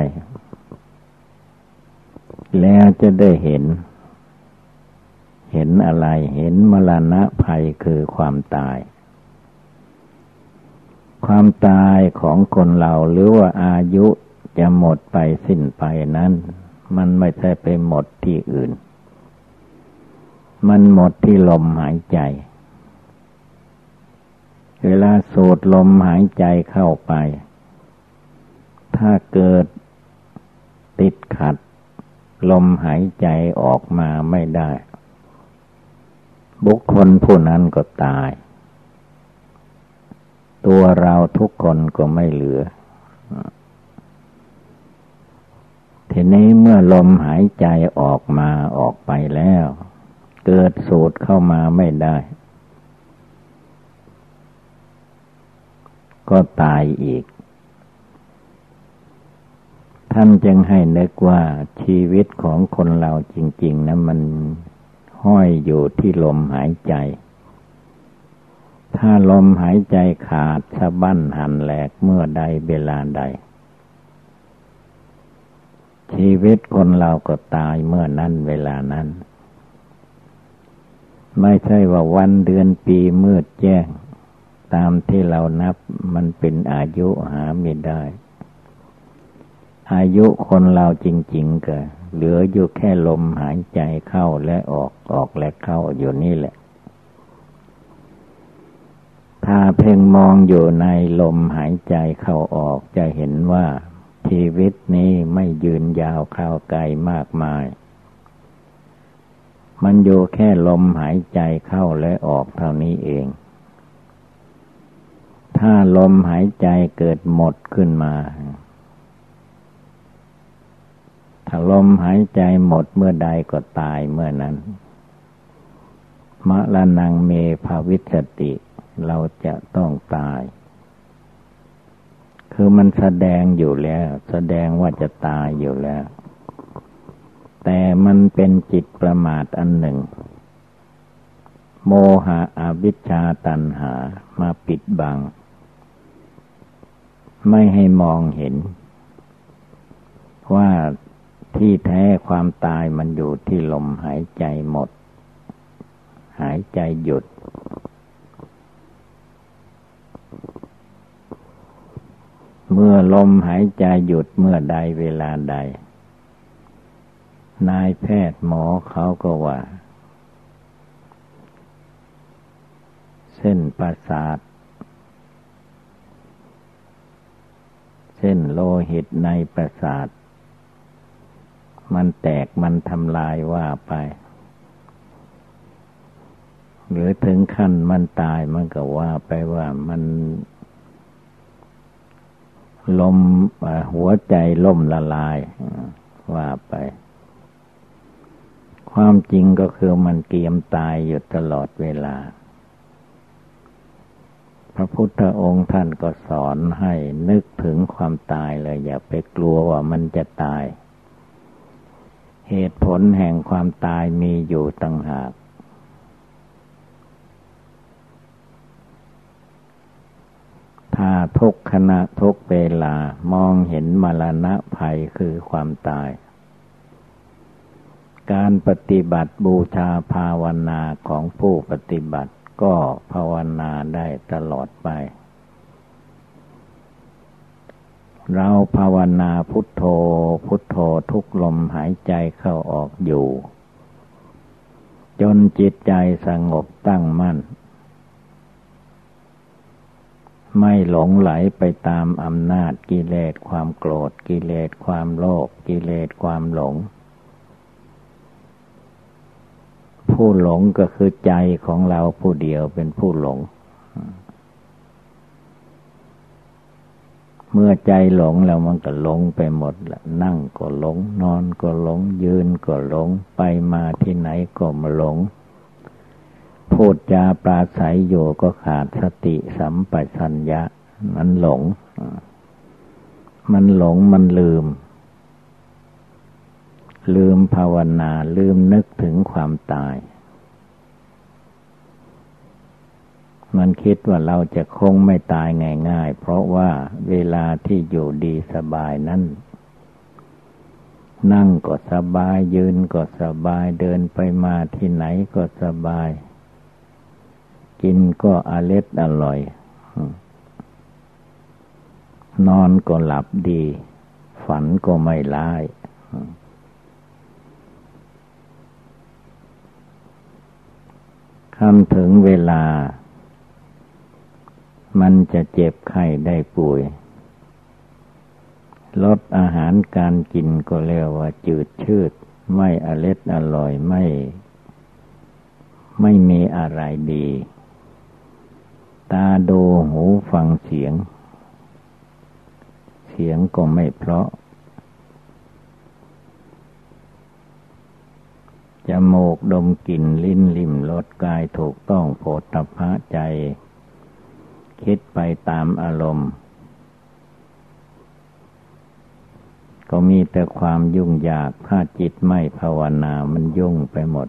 แล้วจะได้เห็น เห็นอะไรเห็นมรณะภัยคือความตายความตายของคนเราหรือว่าอายุ จะหมดไปสิ้นไปนั้น มันไม่ใช่ไปหมดที่อื่น มันหมดที่ลมหายใจ เวลาสูดลมหายใจเข้าไป ถ้าเกิดติดขัด ลมหายใจออกมาไม่ได้ บุคคลผู้นั้นก็ตาย ตัวเราทุกคนก็ไม่เหลือ ทีนี้เมื่อลมหายใจออกมาออกไปแล้ว เกิดสูดเข้ามาไม่ได้ ก็ตายอีก ท่านจึงให้นึกว่าชีวิตของคนเราจริง ๆนะมันห้อยอยู่ที่ลมหายใจ ถ้าลมหายใจขาดสะบั้นหันแหลกเมื่อใดเวลาใด ชีวิตคนเราก็ตายเมื่อนั้นเวลานั้น ไม่ใช่ว่าวันเดือนปีมืดแจ้ง ตามที่เรานับมันเป็นอายุหาไม่ได้ อายุคนเราจริง ๆ ก็ เหลืออยู่แค่ลมหายใจเข้าและออกออกและเข้าอยู่นี่แหละ ถ้าเพ่งมองอยู่ในลมหายใจเข้าออกจะเห็นว่า ชีวิตนี้ไม่ยืนยาวข้าวไกลมากมาย มันอยู่แค่ลมหายใจเข้าและออกเท่านี้เอง ถ้าลมหายใจเกิดหมดขึ้นมา ถ้าลมหายใจหมดเมื่อใดก็ตายเมื่อนั้น มะละนังเมภาวิสติ เราจะต้องตาย คือมันแสดงอยู่แล้ว แสดงว่าจะตายอยู่แล้ว แต่มันเป็นจิตประมาทอันหนึ่ง โมหะอวิชชาตันหามาปิดบัง ไม่ให้มองเห็น ว่าที่แท้ความตายมันอยู่ที่ลมหายใจหมด หายใจหยุด เมื่อลมหายใจหยุดเมื่อใดเวลาใด นายแพทย์หมอเขาก็ว่า เส้นประสาท เส้นโลหิตในประสาท มันแตกมันทำลายว่าไป หรือถึงขั้นมันตายมันก็ว่าไปว่ามัน ลมหัวใจล่มละลายว่าไป ความจริงก็คือมันเกียมตายอยู่ตลอดเวลา พระพุทธองค์ท่านก็สอนให้นึกถึงความตายเลย อย่าไปกลัวว่ามันจะตาย เหตุผลแห่งความตายมีอยู่ต่างหาก ถ้าทุกขณะทุกเวลามองเห็นมรณะภัยคือความตาย การปฏิบัติบูชาภาวนาของผู้ปฏิบัติก็ภาวนาได้ตลอดไป เราภาวนาพุทโธพุทโธทุกลมหายใจเข้าออกอยู่ จนจิตใจสงบตั้งมั่น ไม่หลงไหลไปตามอำนาจกิเลสความโกรธกิเลสความโลภกิเลสความหลง ผู้หลงก็คือใจของเราผู้เดียวเป็นผู้หลง เมื่อใจหลงแล้วมันก็หลงไปหมดละนั่งก็หลง นอนก็หลง ยืนก็หลง ไปมาที่ไหนก็มาหลง พูดจาปราศัยอยู่ก็ขาดสติสัมปชัญญะ มันหลง มันหลงมันลืม ลืมภาวนาลืมนึกถึงความตาย มันคิดว่าเราจะคงไม่ตายง่ายๆ เพราะว่าเวลาที่อยู่ดีสบายนั้นนั่งก็สบายยืนก็สบายเดินไปมาที่ไหนก็สบาย กินก็อเล็ดอร่อย นอนก็หลับดี ฝันก็ไม่ร้าย คำถึงเวลา มันจะเจ็บไข้ได้ป่วย ลดอาหารการกินก็เรียกว่าจืดชืด ไม่อเล็ดอร่อยไม่ ไม่มีอะไรดี ตาดูหูฟังเสียง เสียงก็ไม่เพราะ จมูกดมกลิ่นลิ้นลิ่มรสกายถูกต้องโผฏฐะใจ คิดไปตามอารมณ์ ก็มีแต่ความยุ่งยากถ้าจิตไม่ภาวนามันยุ่งไปหมด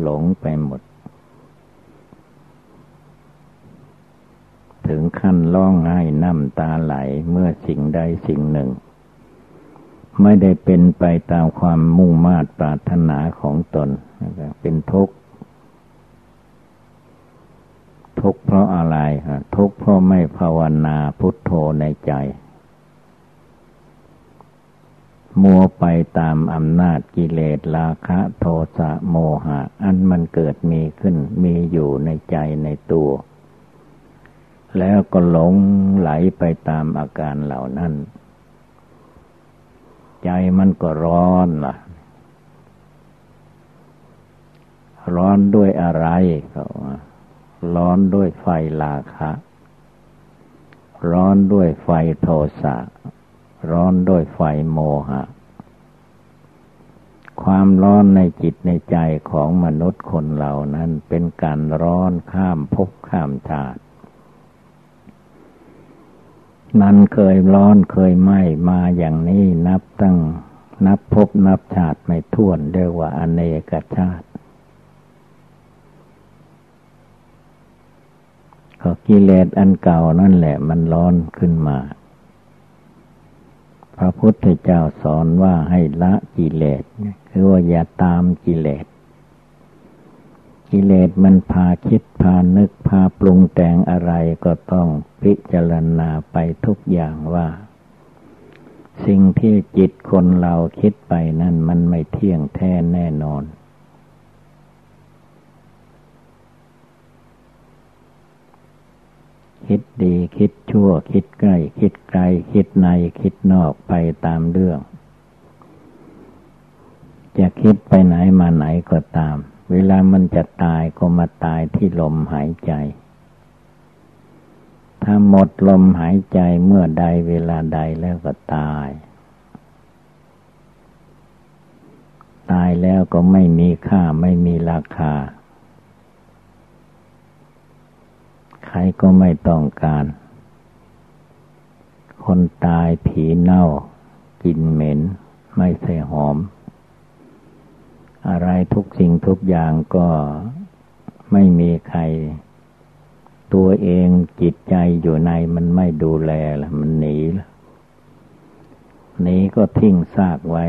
หลงไปหมด ถึงขั้นร้องไห้น้ำตาไหลเมื่อสิ่งใดสิ่งหนึ่ง ไม่ได้เป็นไปตามความมุ่งมา่ปรารถนาของตนเป็นทุกข์ทุกข์เพราะอะไรทุกข์เพราะไม่ภาวนาพุทโธในใจ มัวไปตามอำนาจกิเลสราคะโทสะโมหะ อันมันเกิดมีขึ้นมีอยู่ในใจในตัว แล้วก็หลงไหลไปตามอาการเหล่านั้น ใจมันก็ร้อนล่ะ ร้อนด้วยอะไรเขาร้อนด้วยไฟลาคะ ร้อนด้วยไฟโทสะ ร้อนด้วยไฟโมหะ ความร้อนในจิตในใจของมนุษย์คนเหล่านั้นเป็นการร้อนข้ามภพข้ามชาติ มันเคยร้อนเคยไหม้มาอย่างนี้นับตั้ง นับพบนับชาติไม่ท้วนเรียกว่าอเนกชาติ ก็กิเลสอันเก่านั่นแหละ มันร้อนขึ้นมา พระพุทธเจ้าสอนว่าให้ละกิเลส คือว่าอย่าตามกิเลส กิเลสมันพาคิดพานึกพาปรุงแต่งอะไรก็ต้องพิจารณาไปทุกอย่างว่า สิ่งที่จิตคนเราคิดไปนั่นมันไม่เที่ยงแท้แน่นอน คิดดีคิดชั่ว คิดใกล้ คิดไกล คิดในคิดนอกไปตามเรื่อง จะคิดไปไหนมาไหนก็ตาม เวลามันจะตายก็มาตายที่ลมหายใจ ถ้าหมดลมหายใจเมื่อใดเวลาใดแล้วก็ตาย ตายแล้วก็ไม่มีค่าไม่มีราคา ใครก็ไม่ต้องการ คนตายผีเน่า กินเหม็น ไม่ใส่หอม อะไรทุกสิ่งทุกอย่างก็ไม่มีใคร ตัวเองจิตใจอยู่ในมันไม่ดูแลละมันหนีละหนีก็ทิ้งซากไว้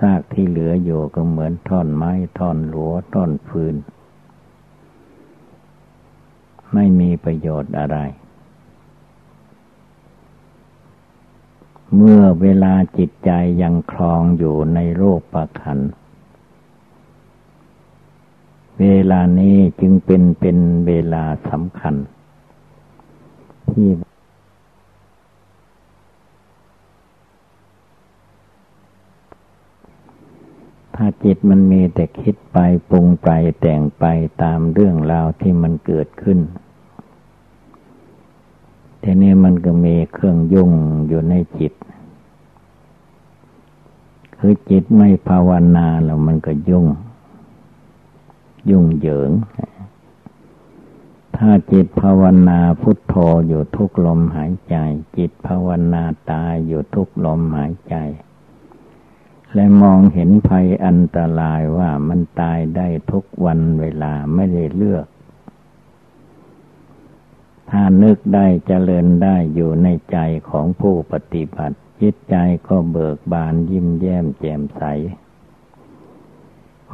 ซากที่เหลืออยู่ก็เหมือนท่อนไม้ท่อนหลัวท่อนฟืน ไม่มีประโยชน์อะไร เมื่อเวลาจิตใจยังคลองอยู่ในโรคประคัน เวลานี้จึงเป็นเป็นเวลาสำคัญ ที่ถ้าจิตมันมีแต่คิดไปปรุงไปแต่งไปตามเรื่องราวที่มันเกิดขึ้นทีนี้มันก็มีเครื่องยุ่งอยู่ในจิต คือจิตไม่ภาวนาแล้วมันก็ยุ่ง ยุ่งเหยิง ถ้าจิตภาวนาพุทโธอยู่ทุกลมหายใจ จิตภาวนาตายอยู่ทุกลมหายใจ และมองเห็นภัยอันตรายว่ามันตายได้ทุกวันเวลาไม่ได้เลือก ถ้านึกได้เจริญได้อยู่ในใจของผู้ปฏิบัติจิตใจก็เบิกบานยิ้มแย้มแจ่มใส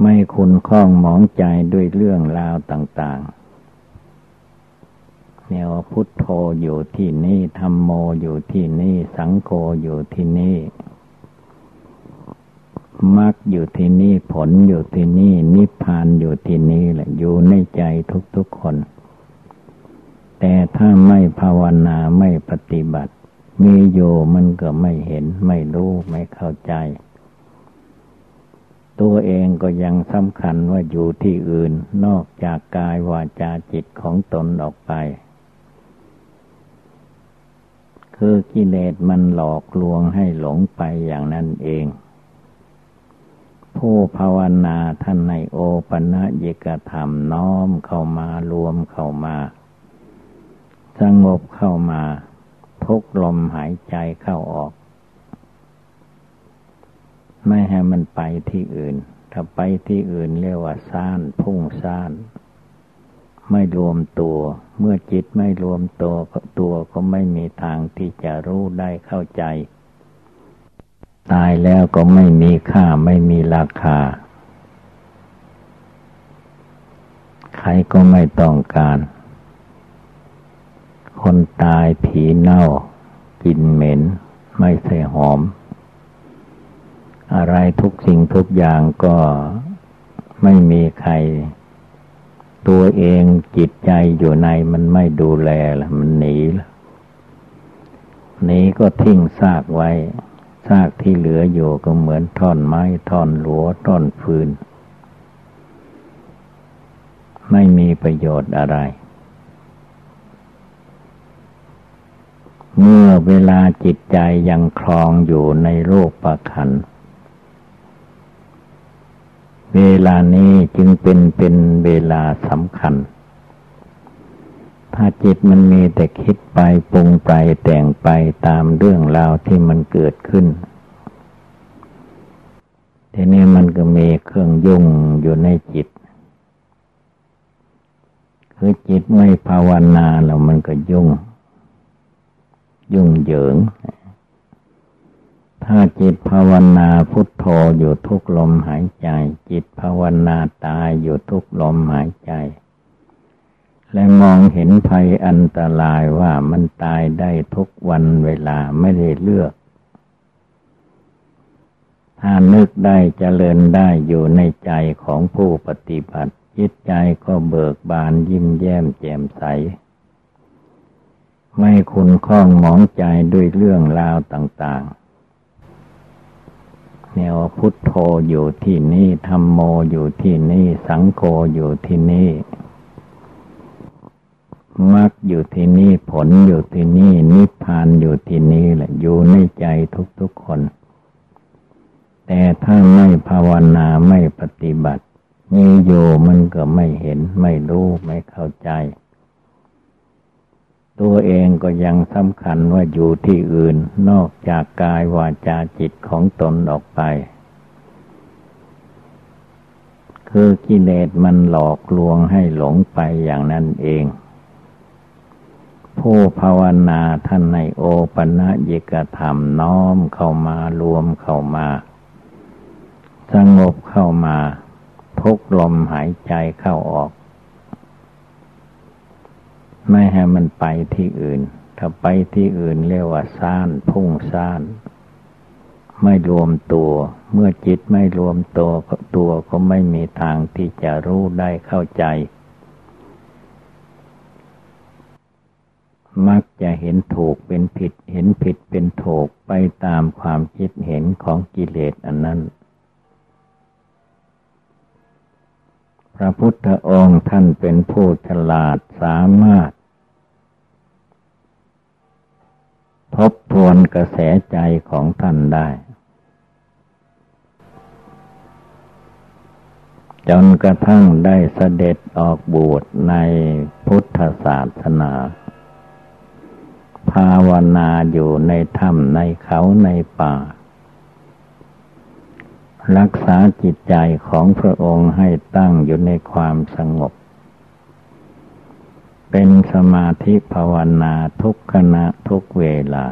ไม่คุณข้องหมองใจด้วยเรื่องราวต่าง ๆ แนวพุทโธอยู่ที่นี่ธรรมโมอยู่ที่นี่ สังโฆอยู่ที่นี่มรรคอยู่ที่นี่ผลอยู่ที่นี่ นิพพานอยู่ที่นี่แหละอยู่ในใจทุกๆคน แต่ถ้าไม่ภาวนาไม่ปฏิบัติ มีโยมันก็ไม่เห็นไม่รู้ ไม่เข้าใจ ตัวเองก็ยังสำคัญว่าอยู่ที่อื่น นอกจากกายวาจาจิตของตนออกไป คือกิเลสมันหลอกลวงให้หลงไปอย่างนั้นเอง ผู้ภาวนาท่านในโอปัญญิกธรรมน้อมเข้ามารวมเข้ามาสงบเข้ามา ทุกลมหายใจเข้าออก ไม่ให้มันไปที่อื่น ถ้าไปที่อื่นเรียกว่าซ่านพุ่งซ่าน ไม่รวมตัว เมื่อจิตไม่รวมตัวตัวก็ไม่มีทางที่จะรู้ได้เข้าใจ ตายแล้วก็ไม่มีค่าไม่มีราคา ใครก็ไม่ต้องการ คนตายผีเน่า กินเหม็น ไม่ใส่หอม อะไรทุกสิ่งทุกอย่างก็ไม่มีใคร ตัวเองจิตใจอยู่ในมันไม่ดูแลละมันหนีละหนีก็ทิ้งซากไว้ ซากที่เหลืออยู่ก็เหมือนท่อนไม้ท่อนหลัวท่อนฟืน ไม่มีประโยชน์อะไร เมื่อเวลาจิตใจยังคลองอยู่ในโลกประคัน เวลานี้จึงเป็นเป็นเวลาสำคัญ ถ้าจิตมันมีแต่คิดไปปรุงไปแต่งไปตามเรื่องราวที่มันเกิดขึ้นทีนี้มันก็มีเครื่องยุ่งอยู่ในจิต คือจิตไม่ภาวนาแล้วมันก็ยุ่ง ยุ่งเหยิง ถ้าจิตภาวนาพุทโธอยู่ทุกลมหายใจ จิตภาวนาตายอยู่ทุกลมหายใจ และมองเห็นภัยอันตรายว่ามันตายได้ทุกวันเวลาไม่ได้เลือก ถ้านึกได้จเจริญได้อยู่ในใจของผู้ปฏิบัติ จิตใจก็เบิกบานยิ้มแย้มแจ่มใสไม่คุณข้องหมองใจด้วยเรื่องราวต่าง ๆ เนี่ยพุทโธอยู่ที่นี่ธรรมโมอยู่ที่นี่ สังโฆอยู่ที่นี่มรรคอยู่ที่นี่ผลอยู่ที่นี่ นิพพานอยู่ที่นี่แหละอยู่ในใจทุกๆคน แต่ถ้าไม่ภาวนาไม่ปฏิบัติ มีอยู่มันก็ไม่เห็นไม่รู้ ไม่เข้าใจ ตัวเองก็ยังสำคัญว่าอยู่ที่อื่นนอกจากกายวาจาจิตของตนออกไป คือกิเลสมันหลอกลวงให้หลงไปอย่างนั้นเอง ผู้ภาวนาท่านในโอปัญญิกธรรมน้อมเข้ามารวมเข้ามาสงบเข้ามาทุกลมหายใจเข้าออก ไม่ให้มันไปที่อื่น ถ้าไปที่อื่นเรียกว่าซ่านพุ่งซ่าน ไม่รวมตัว เมื่อจิตไม่รวมตัวตัวก็ไม่มีทางที่จะรู้ได้เข้าใจ มักจะเห็นถูกเป็นผิด เห็นผิดเป็นถูกไปตามความคิดเห็นของกิเลสอันนั้นพระพุทธองค์ท่านเป็นผู้ฉลาดสามารถ ทบทวนกระแสใจของท่านได้ จนกระทั่งได้เสด็จออกบวชในพุทธศาสนา ภาวนาอยู่ในถ้ำในเขาในป่า รักษาจิตใจของพระองค์ให้ตั้งอยู่ในความสงบ เป็นสมาธิภาวนาทุกขณะทุกเวลา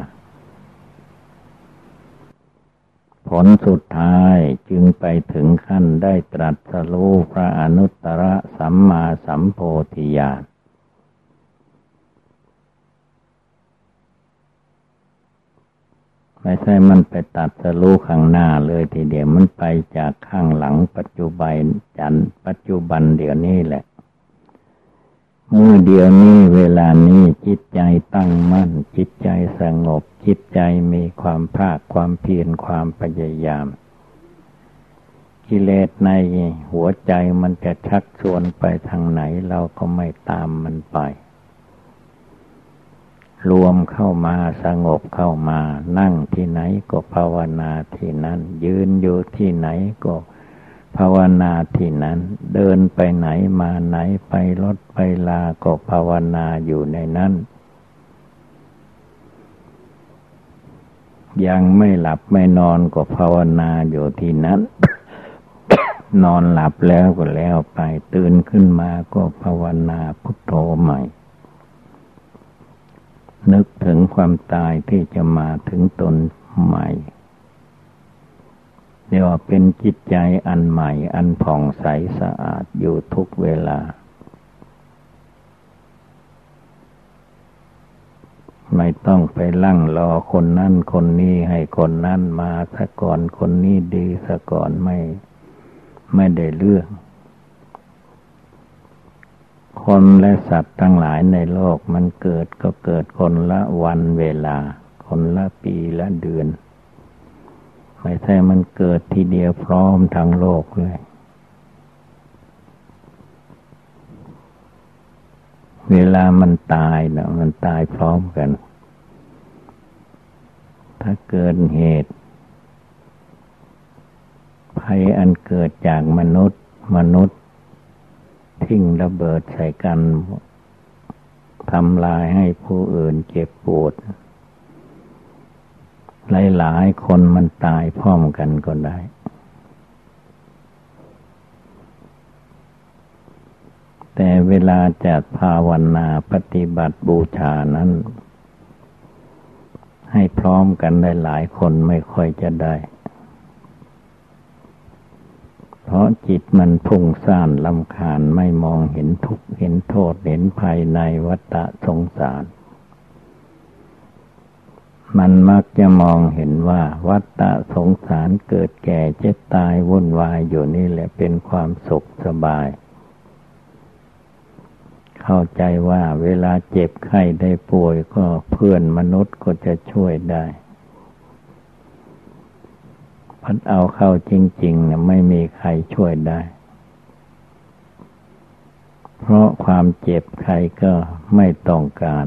ผลสุดท้ายจึงไปถึงขั้นได้ตรัสรู้พระอนุตตรสัมมาสัมโพธิญาณไม่ใช่มันไปตัดสรู้ข้างหน้าเลยทีเดียวมันไปจากข้างหลังปัจจุบันจันปัจจุบันเดี๋ยวนี้แหละ มื่อเดียวนี้เวลานี้จิตใจตั้งมั่น จิตใจสงบ จิตใจมีความภาคความเพียรความพยายาม กิเลสในหัวใจมันจะชักชวนไปทางไหนเราก็ไม่ตามมันไป รวมเข้ามาสงบเข้ามา นั่งที่ไหนก็ภาวนาที่นั้น ยืนอยู่ที่ไหนก็ภ ภาวนาที่นั้น เดินไปไหนมาไหนไปรถไปลาก็ภาวนาอยู่ในนั้น ยังไม่หลับไม่นอนก็ภาวนาอยู่ที่นั้น นอนหลับแล้วก็แล้วไปตื่นขึ้นมาก็ภาวนาพุทโธใหม่ นึกถึงความตายที่จะมาถึงตนใหม่ เรียกว่าเป็นจิตใจอันใหม่ อันผ่องใสสะอาดอยู่ทุกเวลา ไม่ต้องไปลั่งรอคนนั้นคนนี้ให้คนนั้นมาสะก่อนคนนี้ดีสะก่อนไม่ ไม่ได้เรื่อง คนและสัตว์ทั้งหลายในโลกมันเกิดก็เกิดคนละวันเวลา คนละปีละเดือน ไม่ใช่มันเกิดทีเดียวพร้อมทั้งโลกเลย เวลามันตายนะมันตายพร้อมกัน ถ้าเกิดเหตุภัยอันเกิดจากมนุษย์ มนุษย์ ทิ้งระเบิดใส่กันทำลายให้ผู้อื่นเจ็บปวด หลายๆคนมันตายพร้อมกันก็ได้ แต่เวลาจัดภาวนาปฏิบัติบูชานั้น ให้พร้อมกันได้หลายคนไม่ค่อยจะได้ เพราะจิตมันพุ่งซ่านลำคาญไม่มองเห็นทุกข์เห็นโทษเห็นภายในวัฏสงสาร มันมักจะมองเห็นว่า วัฏฏะสงสารเกิดแก่เจ็บตายวุ่นวายอยู่นี่แหละเป็นความสุขสบาย เข้าใจว่าเวลาเจ็บไข้ได้ป่วยก็เพื่อนมนุษย์ก็จะช่วยได้ พัดเอาเข้าจริงๆนี่ยไม่มีใครช่วยได้ เพราะความเจ็บใครก็ไม่ต้องการ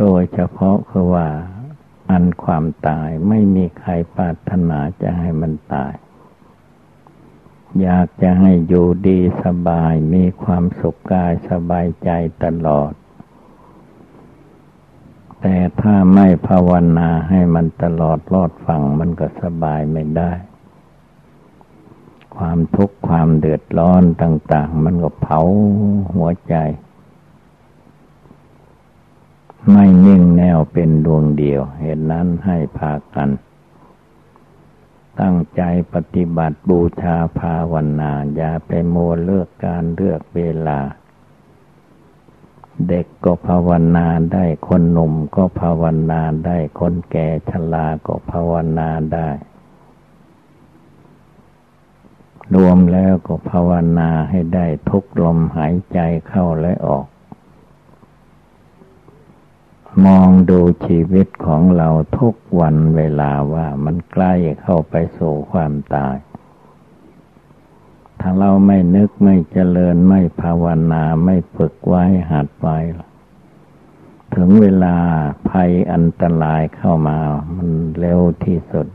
โดยเฉพาะคือว่าอันความตายไม่มีใครปรารถนาจะให้มันตาย อยากจะให้อยู่ดีสบายมีความสุขกายสบายใจตลอด แต่ถ้าไม่ภาวนาให้มันตลอดรอดฟังมันก็สบายไม่ได้ ความทุกข์ความเดือดร้อนต่าง ๆ มันก็เผาหัวใจ ไม่นิ่งแนวเป็นดวงเดียว เหตุนั้นให้พากัน ตั้งใจปฏิบัติบูชาภาวนาอย่าไปโมเลือกการเลือกเวลา เด็กก็ภาวนาได้คนหนุ่มก็ภาวนาได้คนแก่ชราก็ภาวนาได้ รวมแล้วก็ภาวนาให้ได้ทุกลมหายใจเข้าและออก มองดูชีวิตของเราทุกวันเวลาว่ามันใกล้เข้าไปสู่ความตาย ถ้าเราไม่นึกไม่เจริญไม่ภาวนาไม่ฝึกไว้หัดไว้ ถึงเวลาภัยอันตรายเข้ามา มันเร็วที่สุด